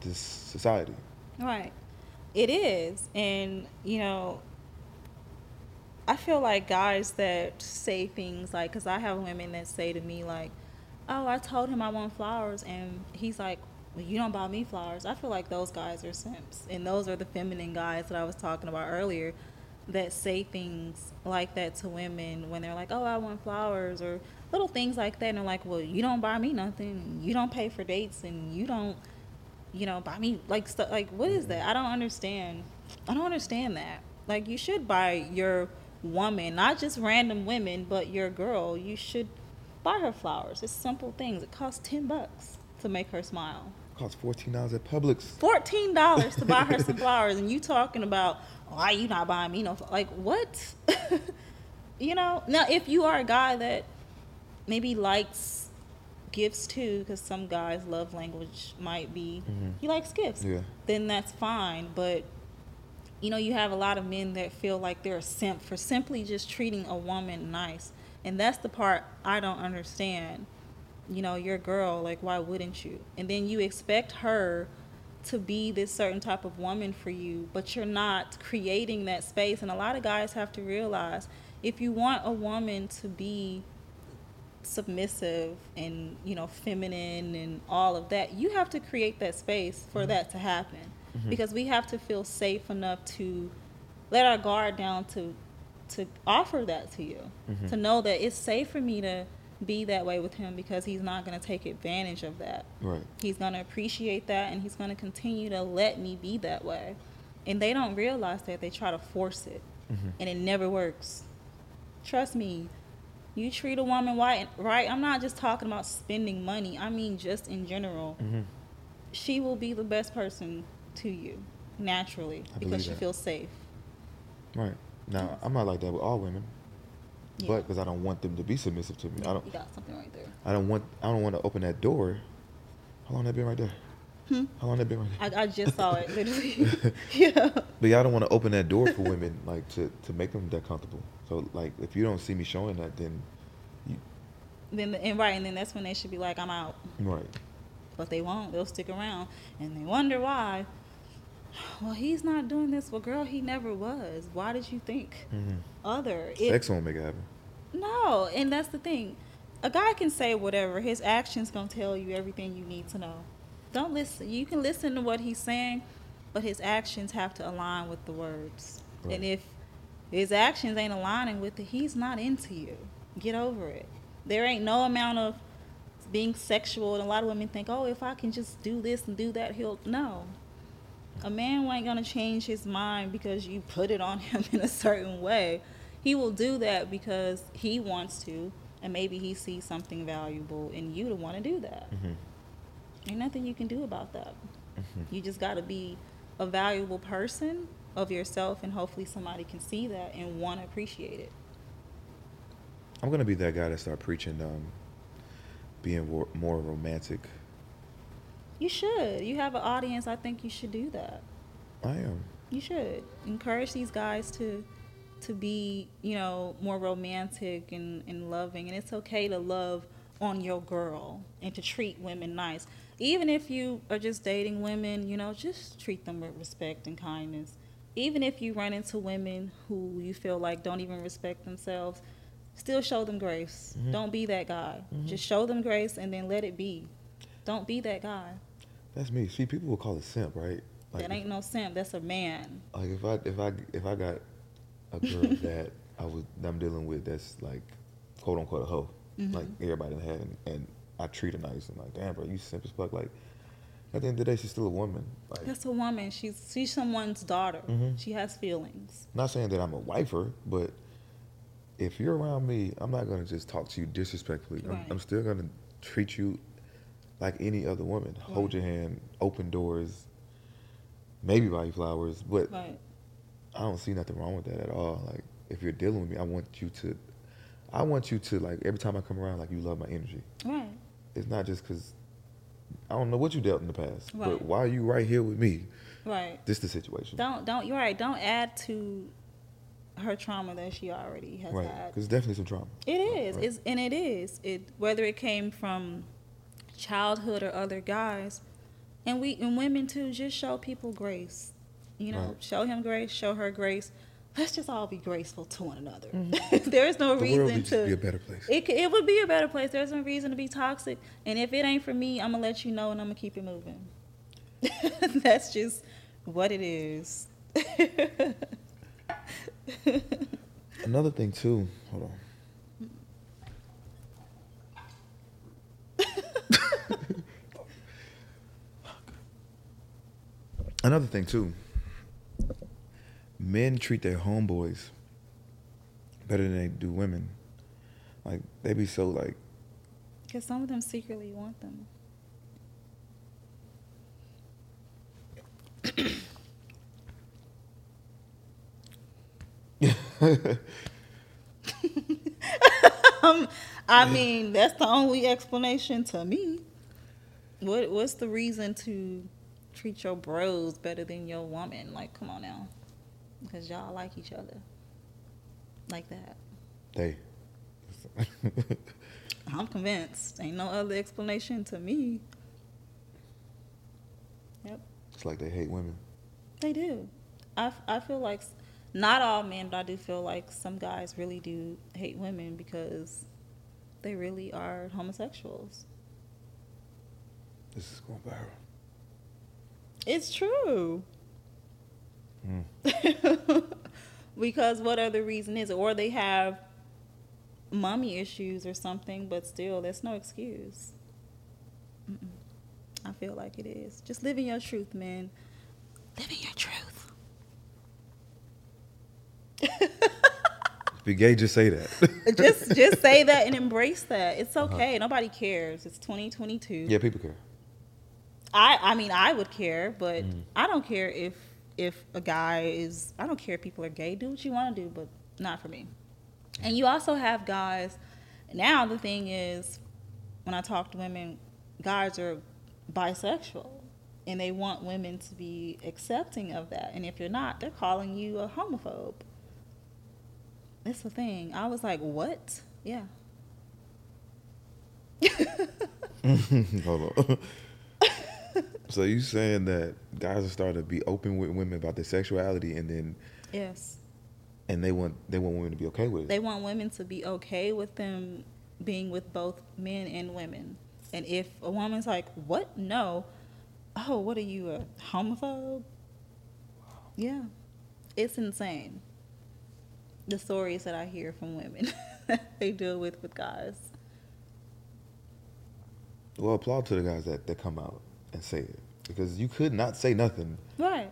this society. Right. It is. And, you know, I feel like guys that say things like, because I have women that say to me, like, oh, I told him I want flowers. And he's like, well, you don't buy me flowers. I feel like those guys are simps. And those are the feminine guys that I was talking about earlier that say things like that to women when they're like, oh, I want flowers or little things like that. And they're like, well, you don't buy me nothing. You don't pay for dates and you don't, you know, buy me like stuff. Like, what is that? I don't understand. I don't understand that. Like, you should buy your woman, not just random women, but your girl. You should buy her flowers. It's simple things. It costs 10 bucks to make her smile. It costs $14 at Publix. $14 to buy her some (laughs) flowers. And you talking about, why you not buying me no, like, what? (laughs) you know, now if you are a guy that maybe likes gifts too, because some guys' love language might be mm-hmm. he likes gifts. Yeah. Then that's fine. But you know, you have a lot of men that feel like they're a simp for simply just treating a woman nice. And that's the part I don't understand. You know, your girl, like, why wouldn't you? And then you expect her to be this certain type of woman for you, but you're not creating that space. And a lot of guys have to realize if you want a woman to be submissive and you know feminine and all of that you have to create that space for mm-hmm. that to happen mm-hmm. because we have to feel safe enough to let our guard down to to offer that to you. Mm-hmm. To know that it's safe for me to be that way with him because he's not going to take advantage of that. Right. he's going to appreciate that and he's going to continue to let me be that way. And they don't realize that they try to force it. Mm-hmm. And it never works. Trust me you treat a woman right right? I'm not just talking about spending money. I mean just in general. Mm-hmm. She will be the best person to you naturally I because she that. feels safe. Right. Now, I'm not like that with all women, Yeah. but because I don't want them to be submissive to me. I don't. you got something right there I don't want. I don't want to open that door. How long that been right there? Hmm? How long that been right there? I, I just saw it literally (laughs) (laughs) yeah But yeah, I don't want to open that door for women, like to to make them that comfortable. So like, if you don't see me showing that, then you then and right and then that's when they should be like i'm out right. but they won't they'll stick around and they wonder why (sighs) well he's not doing this well girl he never was why did you think other It- Mm-hmm. Sex won't make it happen. No, and that's the thing. A guy can say whatever. His actions gonna tell you everything you need to know. Don't listen. You can listen to what he's saying, but his actions have to align with the words. Right. And if his actions ain't aligning with it, he's not into you. Get over it. There ain't no amount of being sexual, and a lot of women think, oh, if I can just do this and do that, he'll no. A man ain't gonna change his mind because you put it on (laughs) him in a certain way. He will do that because he wants to, and maybe he sees something valuable in you to want to do that. Ain't nothing you can do about that. You just got to be a valuable person of yourself, and hopefully somebody can see that and want to appreciate it. I'm gonna be that guy that start preaching, um, being more romantic. You should. You have an audience. I think you should do that. I am. You should encourage these guys to to be, you know, more romantic and, and loving. And it's okay to love on your girl and to treat women nice. Even if you are just dating women, you know, just treat them with respect and kindness. Even if you run into women who you feel like don't even respect themselves, still show them grace. Mm-hmm. Don't be that guy. Mm-hmm. Just show them grace and then let it be. Don't be that guy. That's me. See, people will call it simp, right? Like, that ain't no simp. That's a man. like if I if I if I got a girl (laughs) that I was that I'm dealing with that's like quote unquote a hoe, Mm-hmm. like everybody had, and, and I treat her nice and like, damn, bro, you simp as fuck. Like at the end of the day, she's still a woman. Like, That's a woman. She's she's someone's daughter. Mhm. She has feelings. not saying that I'm a wifer, but if you're around me, I'm not gonna just talk to you disrespectfully. I'm, I'm still gonna treat you like any other woman. Hold your hand, open doors, maybe buy you flowers, but Right. I don't see nothing wrong with that at all. Like if you're dealing with me, I want you to, I want you to like every time I come around, like you love my energy. Right. It's not just because I don't know what you dealt in the past, but why are you right here with me? Right. This the situation, Don't don't you're right. Don't add to her trauma that she already has right? had. Because definitely some trauma. It is. Right. It's and it is. It whether it came from childhood or other guys, and we and women too. Just show people grace. You know, Right. show him grace. Show her grace. Let's just all be graceful to one another. (laughs) there is no Mm-hmm. The reason world would to just be a better place. It, c- it would be a better place. There's no reason to be toxic. And if it ain't for me, I'm going to let you know and I'm going to keep it moving. (laughs) That's just what it is. (laughs) Another thing too. Hold on. Another thing too. Men treat their homeboys better than they do women. Like they be so like Because some of them secretly want them. um, (laughs) (laughs) I mean, that's the only explanation to me. What What's the reason to treat your bros better than your woman? Like, come on now. because y'all like each other like that. They. (laughs) I'm convinced. Ain't no other explanation to me. Yep, it's like they hate women. they do. I, I feel like not all men, but I do feel like some guys really do hate women because they really are homosexuals. This is going viral. It's true. Mm. (laughs) because what other reason is it? Or they have mommy issues or something, but still, that's no excuse. Mm-mm. I feel like it is. Just living your truth, man. Living your truth. (laughs) Be gay, just say that. (laughs) just just say that and embrace that. It's okay. Nobody cares. It's 2022. yeah, people care. I I mean I would care, but I don't care if if a guy is I don't care if people are gay. Do what you want to do, but not for me. And you also have guys. Now the thing is, when I talk to women, guys are bisexual, and they want women to be accepting of that. And if you're not, they're calling you a homophobe. That's the thing. I was like, what? Yeah. (laughs) (laughs) Hold on. (laughs) so you saying that guys are starting to be open with women about their sexuality, and then Yes. and they want they want women to be okay with it. They want women to be okay with them being with both men and women. And if a woman's like, "What? No." Oh, what are you a homophobe? Yeah. It's insane. The stories that I hear from women (laughs) they deal with with guys. well, applaud to the guys that, that come out and say it because you could not say nothing. Right.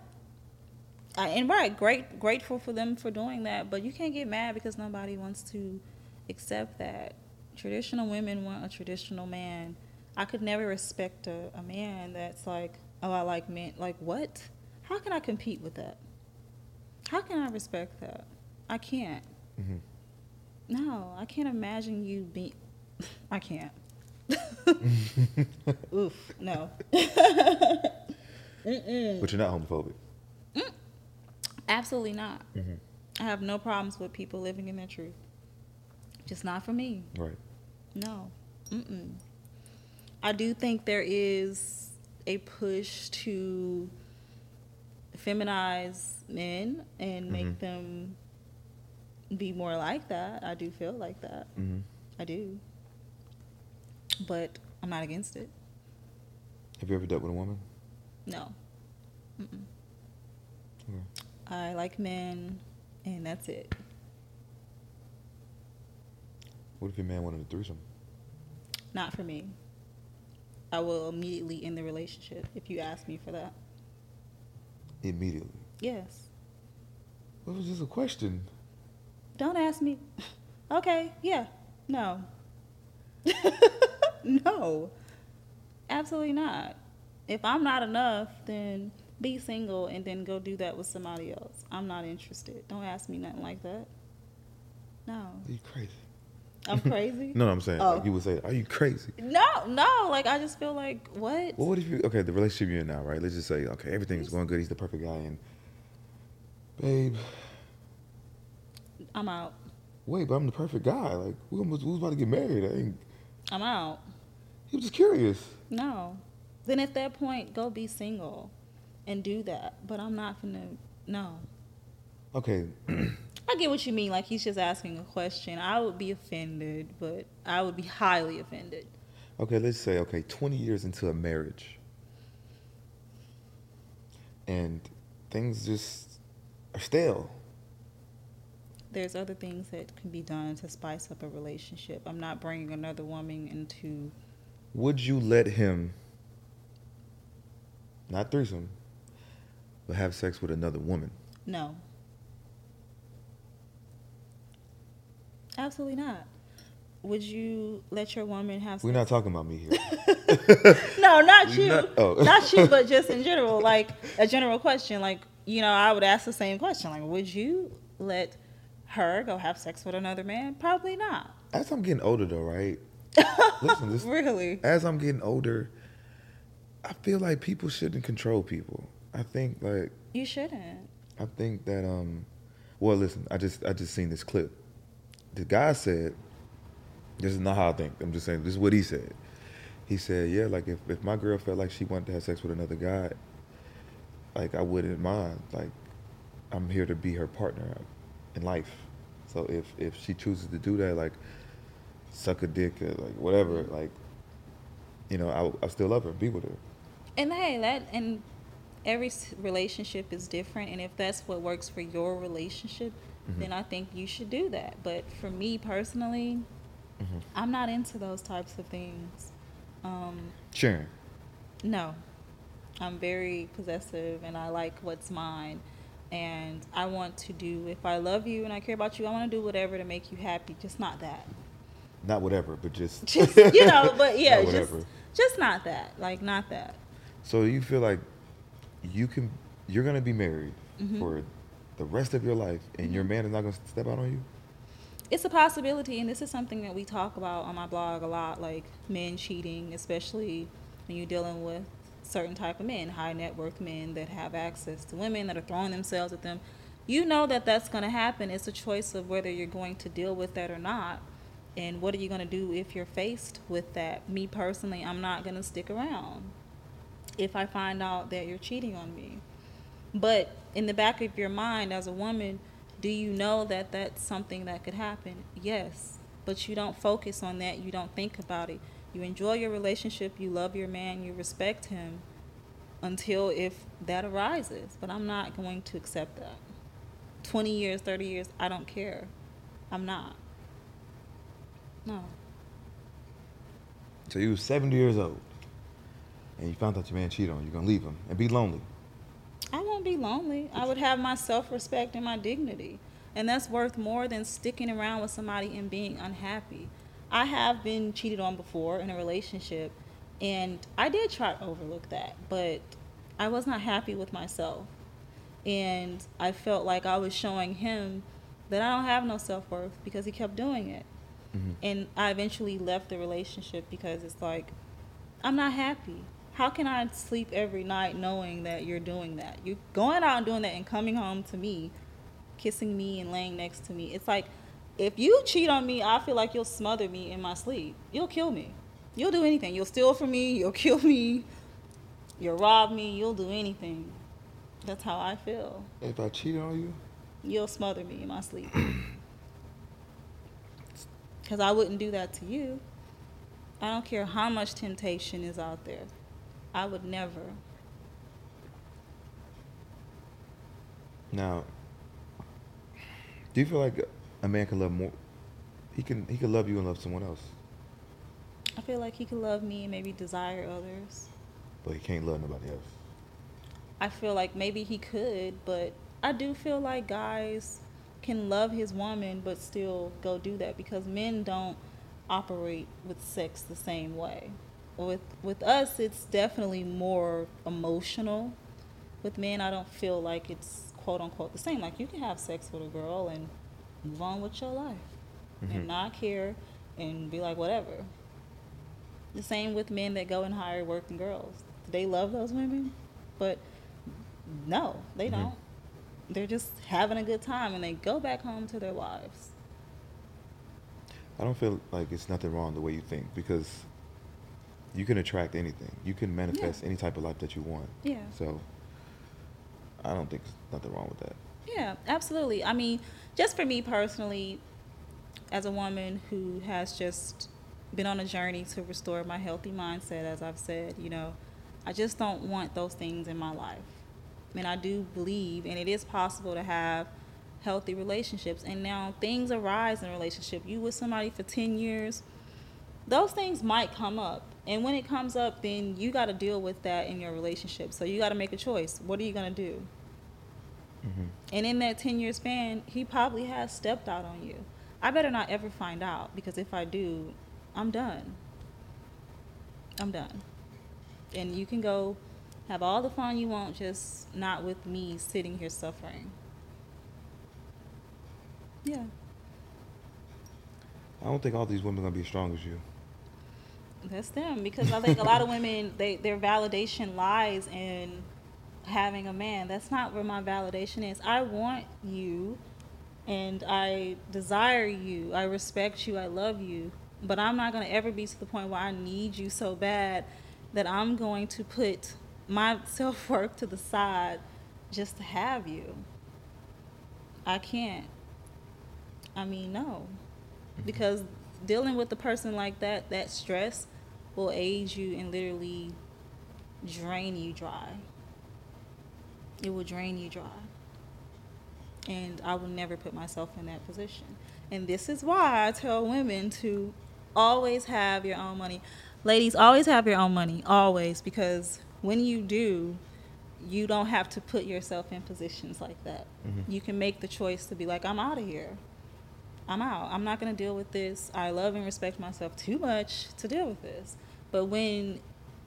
I, and right, great, grateful for them for doing that, but you can't get mad because nobody wants to accept that. Traditional women want a traditional man. I could never respect a, a man that's like, oh, I like men. Like, what? How can I compete with that? How can I respect that? I can't. Mhm. No, I can't imagine you being. (laughs) I can't. (laughs) Oof, no. (laughs) But you're not homophobic. Absolutely not. Mm-hmm. I have no problems with people living in their truth. Just not for me. Right. No. Mm-mm. I do think there is a push to feminize men and make Mhm. them be more like that. I do feel like that. Mm-hmm. I do. But I'm not against it. Have you ever dealt with a woman? No. Mm-mm. Okay. I like men, and that's it. What if your man wanted a threesome? Not for me. I will immediately end the relationship if you ask me for that. Immediately. Yes. What was this a question? Don't ask me. (laughs) Okay, yeah. No. (laughs) (laughs) no. Absolutely not. If I'm not enough, then be single and then go do that with somebody else. I'm not interested. Don't ask me nothing like that. No. Are you crazy? I'm crazy? (laughs) No, I'm saying Oh. like you would say, "Are you crazy?" No, no. Like, I just feel like, what? Well, what if you okay? The relationship you're in now, right? Let's just say, okay, everything's going good. He's the perfect guy, and babe, I'm out. wait, but I'm the perfect guy. Like, we almost we was about to get married. I ain't, I'm out. he was just curious. No. Then at that point, go be single and do that. But I'm not gonna. No. Okay, (clears throat) I get what you mean. Like he's just asking a question. I would be offended, but I would be highly offended. okay. Let's say, okay, 20 years into a marriage, and things just are stale. There's other things that can be done to spice up a relationship. I'm not bringing another woman into. Would you let him, not threesome, but have sex with another woman? No. Absolutely not. Would you let your woman have? We're not talking about me here. (laughs) (laughs) No, not you. not- oh. (laughs) Not you, but just in general, like a general question. Like, you know, I would ask the same question. Like, would you let her go have sex with another man? Probably not. As I'm getting older, though, right? (laughs) Listen, Really? as I'm getting older, I feel like people shouldn't control people. I think like You shouldn't. I think that um, well, listen, I just I just seen this clip. The guy said, "This is not how I think." I'm just saying this is what he said. He said, "Yeah, like if if my girl felt like she wanted to have sex with another guy, like I wouldn't mind. Like I'm here to be her partner in life. So if if she chooses to do that, like suck a dick or like whatever, like you know, I I still love her, be with her." And hey, that and every relationship is different, and if that's what works for your relationship, Mm-hmm. then I think you should do that. But for me personally, Mm-hmm. I'm not into those types of things. Um, Sharon. no, I'm very possessive, and I like what's mine. And I want to do. If I love you and I care about you, I want to do whatever to make you happy. Just not that. Not whatever, but just (laughs) Just you know, but (laughs) yeah, Not just whatever. just not that. Like not that. So you feel like you can you're gonna be married Mm-hmm. for the rest of your life, and your man is not gonna step out on you. it's a possibility and this is something that we talk about on my blog a lot like men cheating especially when you're dealing with certain type of men high net worth men that have access to women that are throwing themselves at them you know that that's going to happen it's a choice of whether you're going to deal with that or not and what are you going to do if you're faced with that me personally i'm not going to stick around if i find out that you're cheating on me but in the back of your mind as a woman, do you know that that's something that could happen? Yes. But you don't focus on that. You don't think about it. You enjoy your relationship. You love your man. You respect him until if that arises. But I'm not going to accept that. 20 years, 30 years, I don't care. I'm not. No. So you was 70 years old, and you found out your man cheated on you. You're gonna leave him and be lonely. I won't be lonely. I would have my self respect and my dignity. And that's worth more than sticking around with somebody and being unhappy. I have been cheated on before in a relationship, and I did try to overlook that, but I was not happy with myself. And I felt like I was showing him that I don't have no self worth because he kept doing it. Mm-hmm. And I eventually left the relationship because it's like, I'm not happy. How can I sleep every night knowing that you're doing that? You're going out and doing that and coming home to me, kissing me and laying next to me. It's like, if you cheat on me, I feel like you'll smother me in my sleep. You'll kill me. You'll do anything. You'll steal from me. You'll (laughs) kill me. You'll rob me. You'll do anything. That's how I feel. If I cheat on you, You'll smother me in my sleep. (clears throat) Because I wouldn't do that to you. I don't care how much temptation is out there. I would never. now, do you feel like a man can love more? He can he can love you and love someone else, I feel like he can love me and maybe desire others. but he can't love nobody else. I feel like maybe he could, but I do feel like guys can love his woman but still go do that because men don't operate with sex the same way. With with us it's definitely more emotional. With men I don't feel like it's quote unquote the same. Like you can have sex with a girl and move on with your life and mm-hmm. not care and be like whatever. The same with men that go and hire working girls. Do they love those women? But no, they mm-hmm. don't. They're just having a good time and they go back home to their wives. I don't feel like it's nothing wrong the way you think because you can attract anything. You can manifest any type of life that you want. Yeah. So I don't think there's nothing wrong with that. Yeah, absolutely. I mean, just for me personally, as a woman who has just been on a journey to restore my healthy mindset, as I've said, you know, I just don't want those things in my life. And I do believe, and it is possible to have healthy relationships. And now things arise in a relationship. You with somebody for 10 years, those things might come up. And when it comes up, then you got to deal with that in your relationship. So you got to make a choice. What are you going to do? Mm-hmm. And in that 10 year span, he probably has stepped out on you. I better not ever find out because if I do, I'm done. I'm done. And you can go have all the fun you want, just not with me sitting here suffering. Yeah. I don't think all these women are gonna be as strong as you. That's them because I think a lot of women they their validation lies in having a man. That's not where my validation is. I want you and I desire you. I respect you. I love you. But I'm not going to ever be to the point where I need you so bad that I'm going to put my (laughs) self worth to the side just to have you. I can't. I mean, no. Mm-hmm. Because dealing with a person like that, that stress will age you and literally drain you dry. It will drain you dry. And I will never put myself in that position. And this is why I tell women to always have your own money. Ladies, always have your own money, always, because when you do, you don't have to put yourself in positions like that. Mm-hmm. You can make the choice to be like, I'm out of here. I'm out. I'm not going to deal with this. I love and respect myself too much to deal with this. But when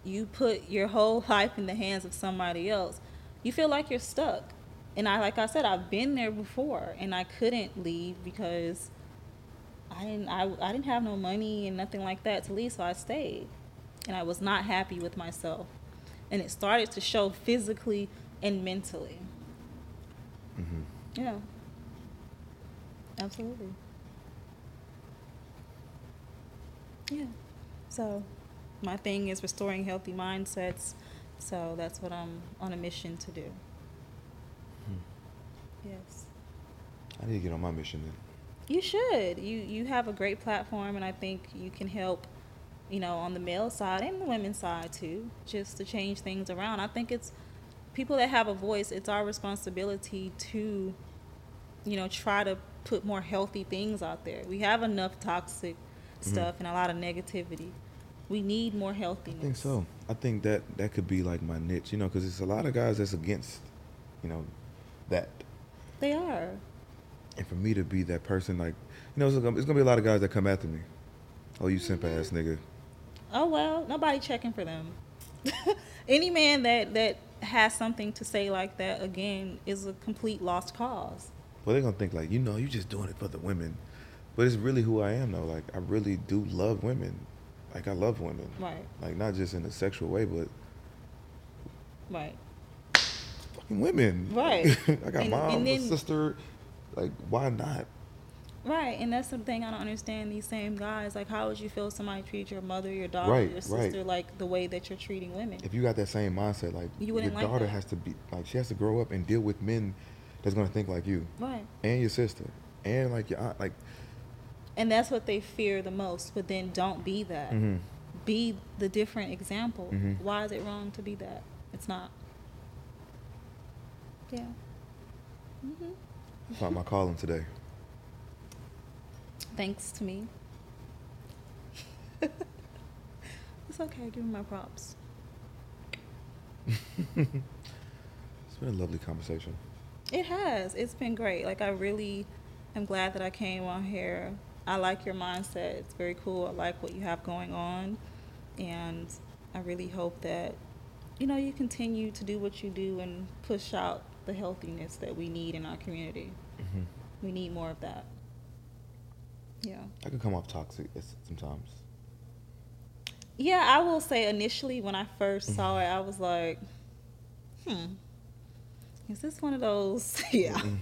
you put your whole (laughs) life in the hands of somebody else, you feel like you're stuck. And I, like I said, I've been there before, and I couldn't leave because I didn't, I, I didn't have no money and nothing like that to leave, so I stayed, and I was not happy with myself, and it started to show physically and mentally. Mm-hmm. Yeah, absolutely. Yeah, so my thing is restoring healthy mindsets. So that's what I'm on a mission to do. Hmm. Yes. I need to get on my mission then. You should. You you have a great platform, and I think you can help. You know, on the male side and the women's side too, just to change things around. I think it's people that have a voice. It's our responsibility to, you know, try to put more healthy things out there. We have enough toxic mm-hmm. stuff and a lot of negativity. We need more healthiness. I think so. I think that that could be like my niche, you know, because it's a lot of guys that's against, you know, that. They are. And for me to be that person, like, you know, it's gonna, it's gonna be a lot of guys that come after me. Oh, you simp ass mm-hmm. nigga. Oh well, nobody checking for them. (laughs) Any man that that has something to say like that again is a complete lost cause. Well, they're gonna think like, you know, you're just doing it for the women, but it's really who I am though. Like, I really do love women like I love women. Right. Like not just in a sexual way, but right. Fucking women. Right. (laughs) I got and, mom, and then, sister. Like why not? Right, and that's the thing I don't understand. These same guys, like, how would you feel if somebody treat your mother, your daughter, right, your sister, right. like the way that you're treating women? If you got that same mindset, like you your like daughter that. has to be, like, she has to grow up and deal with men that's gonna think like you, right? And your sister, and like your aunt, like and that's what they fear the most but then don't be that. Mm-hmm. be the different example. Mm-hmm. why is it wrong to be that? It's not. Yeah. Mm-hmm. I found my calling today. Thanks to me. (laughs) It's okay. Give me my props. It's been a lovely conversation. It has. It's been great. Like i really am glad that i came on here I like your mindset. It's very cool. I like what you have going on. And I really hope that, you know, you continue to do what you do and push out the healthiness that we need in our community. Mm-hmm. We need more of that. Yeah. I can come off toxic sometimes. Yeah, I will say initially when I first saw it, I was like, hmm, is this one of those? (laughs) yeah. Mm-hmm.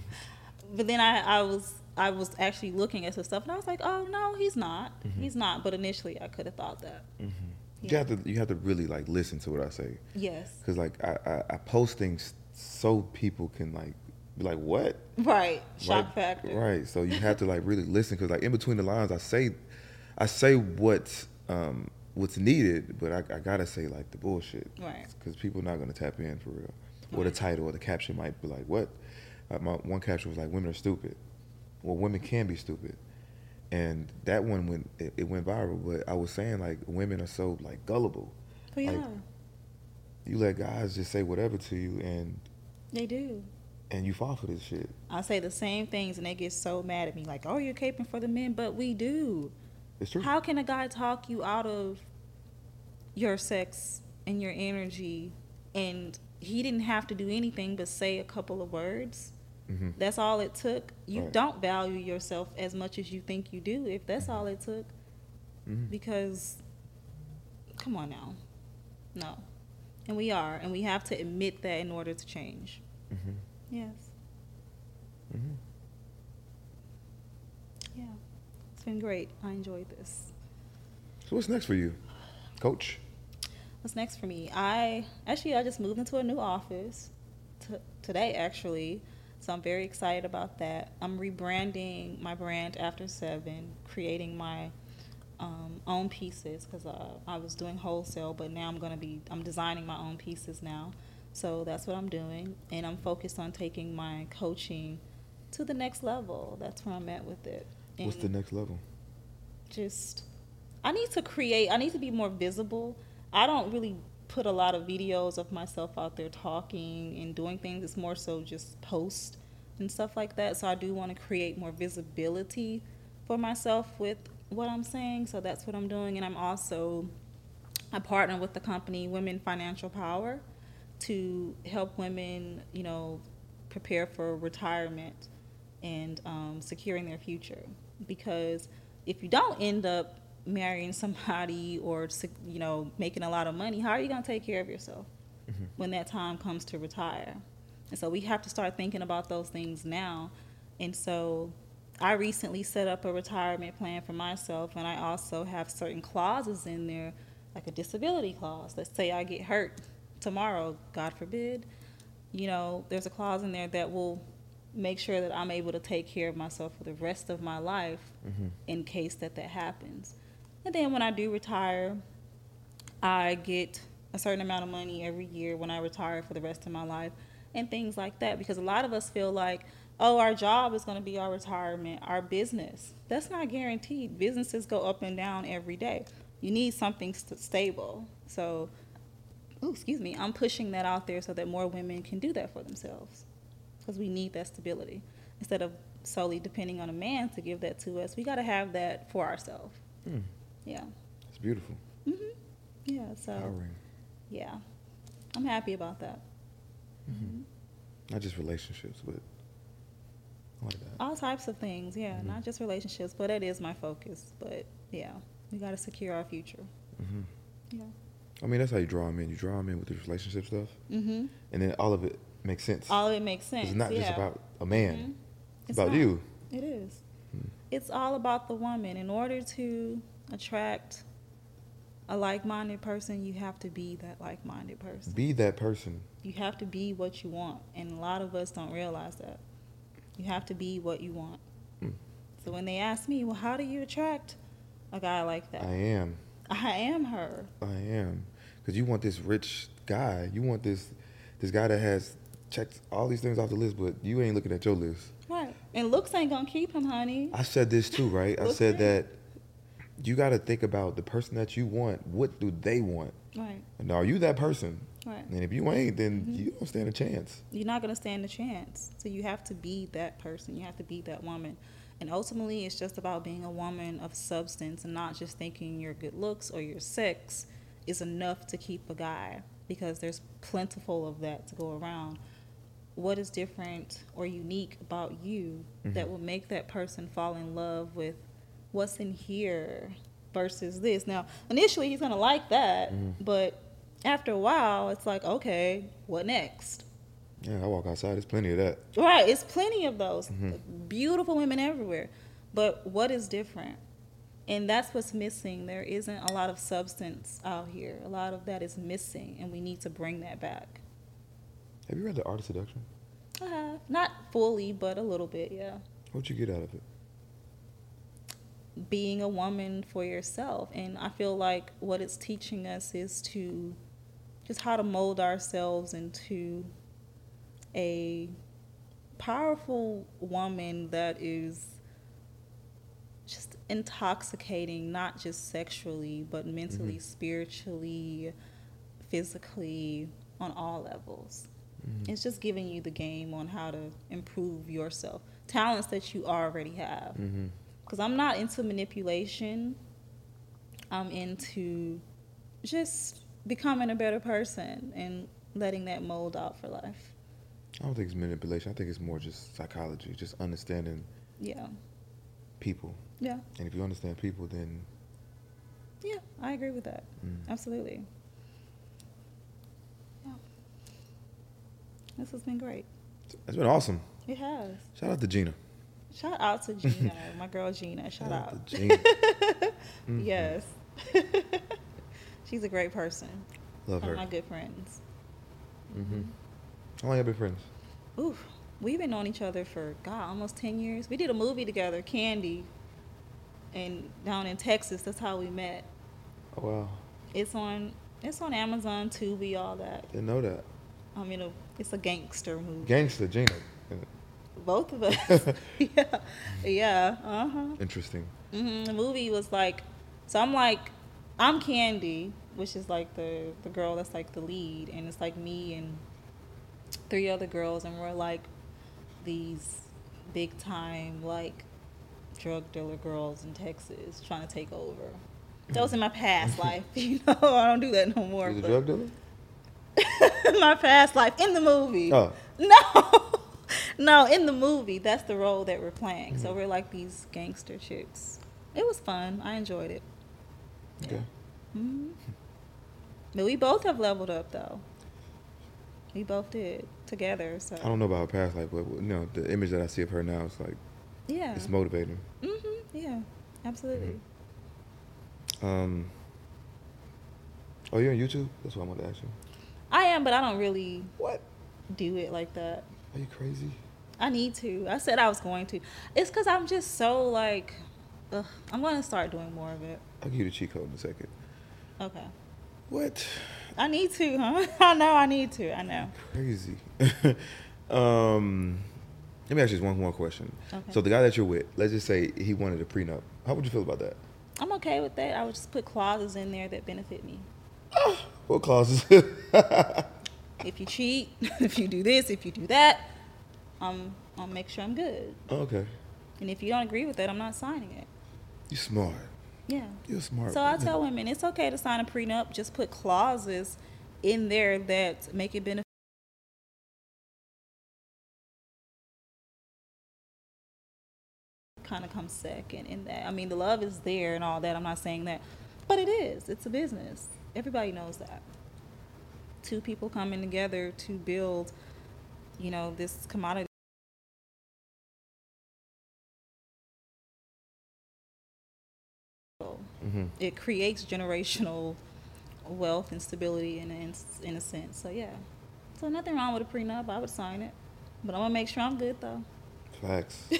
But then I, I was I was actually looking at some stuff, and I was like, "Oh no, he's not. Mm-hmm. He's not." But initially, I could have thought that. Mm-hmm. Yeah. You have to you have to really like listen to what I say. Yes. Because like I, I, I post things so people can like be like, "What?" Right. Shock like, factor. Right. So you have to like really listen because like in between the lines, I say, I say what's um, what's needed, but I, I gotta say like the bullshit. Right. Because people are not gonna tap in for real. Right. Or the title or the caption might be like, "What?" Like my one caption was like, "Women are stupid." Well, women can be stupid, and that one went it, it went viral. But I was saying like women are so like gullible. But yeah. Like, you let guys just say whatever to you, and they do. And you fall for this shit. I say the same things, and they get so mad at me, like, "Oh, you're caping for the men," but we do. It's true. How can a guy talk you out of your sex and your energy, and he didn't have to do anything but say a couple of words? Mm-hmm. That's all it took. You right. don't value yourself as much as you think you do if that's mm-hmm. all it took. Mm-hmm. Because, come on now. No. And we are, and we have to admit that in order to change. Mm-hmm. Yes. Mm-hmm. Yeah. It's been great. I enjoyed this. So what's next for you, Coach? What's next for me? I actually I just moved into a new office t- today actually. So I'm very excited about that. I'm rebranding my brand after 7, creating my um, own pieces because uh, I was doing wholesale, but now I'm going to be I'm designing my own pieces now. So that's what I'm doing, and I'm focused on taking my coaching to the next level. That's where I'm at with it. And What's the next level? just I need to create I need to be more visible. I don't really put a lot of videos of myself out there talking and doing things. It's more so just post and stuff like that. So I do want to create more visibility for myself with what I'm saying. So that's what I'm doing and I'm also I partner with the company Women Financial Power to help women, you know, prepare for retirement and um, securing their future. Because if you don't end up marrying (laughs) somebody or you know making a lot of money, how are you going to take care of yourself when that time comes to retire? And so we have to start thinking about those things now. And so I recently set up a retirement plan for myself, and I also have certain clauses in there, like a disability clause. Let's say I get hurt tomorrow, God forbid. You know, there's a clause in there that will make sure that I'm able to take care of myself for the rest of my life mm-hmm. in case that that happens. And then when I do retire, I get a certain amount of money every year when I retire for the rest of my life and things like that because a lot of us feel like oh our job is going to be our retirement our business. That's not guaranteed. Businesses go up and down every day. You need something st- stable. So ooh, excuse me i'm pushing that out there so that more women can do that for themselves because we need that stability. Instead of solely depending on a man to give that to us we got to have that for ourselves. Hmm. yeah. It's beautiful. yeah so Empowering. yeah. I'm happy about that Not just relationships, but I like that. all types of things yeah not just relationships but that is my focus but yeah we got to secure our future hmm yeah I mean, that's how you draw them in. You draw them in with the relationship stuff, mm-hmm and then all of it makes sense. all of it makes sense it's not yeah. just about a man. Mhm. It's, about not. you. it is it's all about the woman in order to attract a like-minded person you have to be that like-minded person Be that person. you have to be what you want and a lot of us don't realize that you have to be what you want Mm. so when they ask me well how do you attract a guy like that I am. I am her I am. Because you want this rich guy. You want this this guy that has checked all these things off the list, but you ain't looking at your list. right and looks ain't gonna keep him honey I said this too, right? I said that you got to think about the person that you want. What do they want? right And are you that person? right And if you ain't, then Mm-hmm. you don't stand a chance. you're not going to stand a chance. So you have to be that person. You have to be that woman. And ultimately, it's just about being a woman of substance and not just thinking your good looks or your sex is enough to keep a guy because there's plentiful of that to go around. What is different or unique about you that will make that person fall in love with what's in here versus this? Now, initially, he's going to like that, mm-hmm. but after a while, it's like, okay, what next? Yeah, I walk outside. There's plenty of that. Right, it's plenty of those mm-hmm. beautiful women everywhere. But what is different? And that's what's missing. There isn't a lot of substance out here. A lot of that is missing, and we need to bring that back. Have you read The Art of Seduction? I have. Not fully, but a little bit, yeah. What'd you get out of it? Being a woman for yourself. And I feel like what it's teaching us is to just how to mold ourselves into a powerful woman that is just intoxicating, not just sexually, but mentally, spiritually, physically, on all levels. It's just giving you the game on how to improve yourself, talents that you already have. Mm-hmm. Because I'm not into manipulation, I'm into just becoming a better person and letting that mold out for life. I don't think it's manipulation. I think it's more just psychology, just understanding Yeah. people. Yeah. And if you understand people, then Yeah, I agree with that. Mm. Absolutely. Yeah. This has been great. It's been awesome. It has. Shout out to Gina. Shout out to Gina, my girl Gina. Shout, out. to Gina. (laughs) Mm-hmm. Yes. (laughs) She's a great person. Love One her. my good friends. Mm-hmm. How long have y'all been friends? Oof. We've been knowing each other for God almost ten years. We did a movie together, Candy, and down in Texas. That's how we met. Oh wow, It's on. It's on Amazon, Tubi, all that. didn't know that. I mean, it's a gangster movie. Gangster Gina. Both of us. (laughs) yeah. Yeah. Uh huh. Interesting. hmm The movie was like, so I'm like, I'm Candy, which is like the the girl that's like the lead, and it's like me and three other girls, and we're like these big time like drug dealer girls in Texas trying to take over. That was in my past (laughs) life, (laughs) you know. I don't do that no more. A but- drug dealer. my past life in the movie. Oh. No. (laughs) no, in the movie, that's the role that we're playing. Mm-hmm. So we're like these gangster chicks. It was fun. I enjoyed it. Yeah. Okay. But we both have leveled up though. We both did together. So I don't know about her past life, but you know the image that I see of her now is like yeah. it's motivating. Mm-hmm. Yeah. Absolutely. Um. Oh, you're on YouTube? That's what I wanted to ask you. I am, but I don't really What? do it like that. Are you crazy? I need to. I said I was going to. It's because I'm just so like, ugh, I'm going to start doing more of it. I'll give you the cheat code in a second. Okay. What? I need to, huh? (laughs) I know I need to. I know. Crazy. (laughs) um. Let me ask you just one more question. Okay. So the guy that you're with, let's just say he wanted a prenup. How would you feel about that? I'm okay with that. I would just put clauses in there that benefit me. What clauses? (laughs) If you cheat, (laughs) if you do this, if you do that, um, I'll make sure I'm good. okay. And if you don't agree with that, I'm not signing it. You're smart. Yeah. You're smart. So I tell women it's okay to sign a prenup. Just put clauses in there that make it beneficial. Kind of comes second in that. I mean, the love is there and all that. I'm not saying that, but it is. It's a business. Everybody knows that. Two people coming together to build, you know, this commodity. hmm it creates generational wealth and stability in a, in a sense. So yeah, so nothing wrong with a prenup. I would sign it, but I'm gonna make sure I'm good though. Facts. (laughs)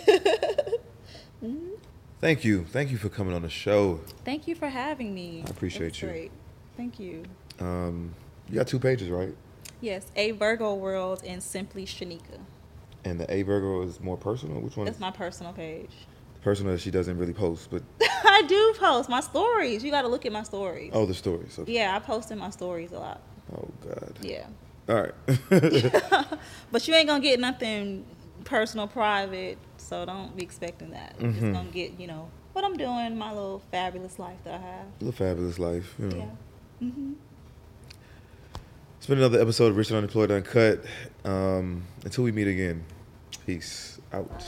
Thank you. Thank you for coming on the show. Thank you for having me. I appreciate was you. Great. Thank you. Um, you got two pages, right? Yes, a Virgo World and Simply Sheneka. And the A Virgo is more personal. Which one? That's is my personal page. personal that she doesn't really post, but (laughs) I do post my stories. You got to look at my stories. oh, the stories. Okay. Yeah, I post in my stories a lot. Oh God. Yeah. All right. (laughs) (laughs) But you ain't gonna get nothing personal, private. So don't be expecting that. You're Mhm. just gonna get, you know, what I'm doing, my little fabulous life that I have. the fabulous life. You know. Yeah. Mm-hmm. Been another episode of Rich and Unemployed Uncut. Um, until we meet again, peace out.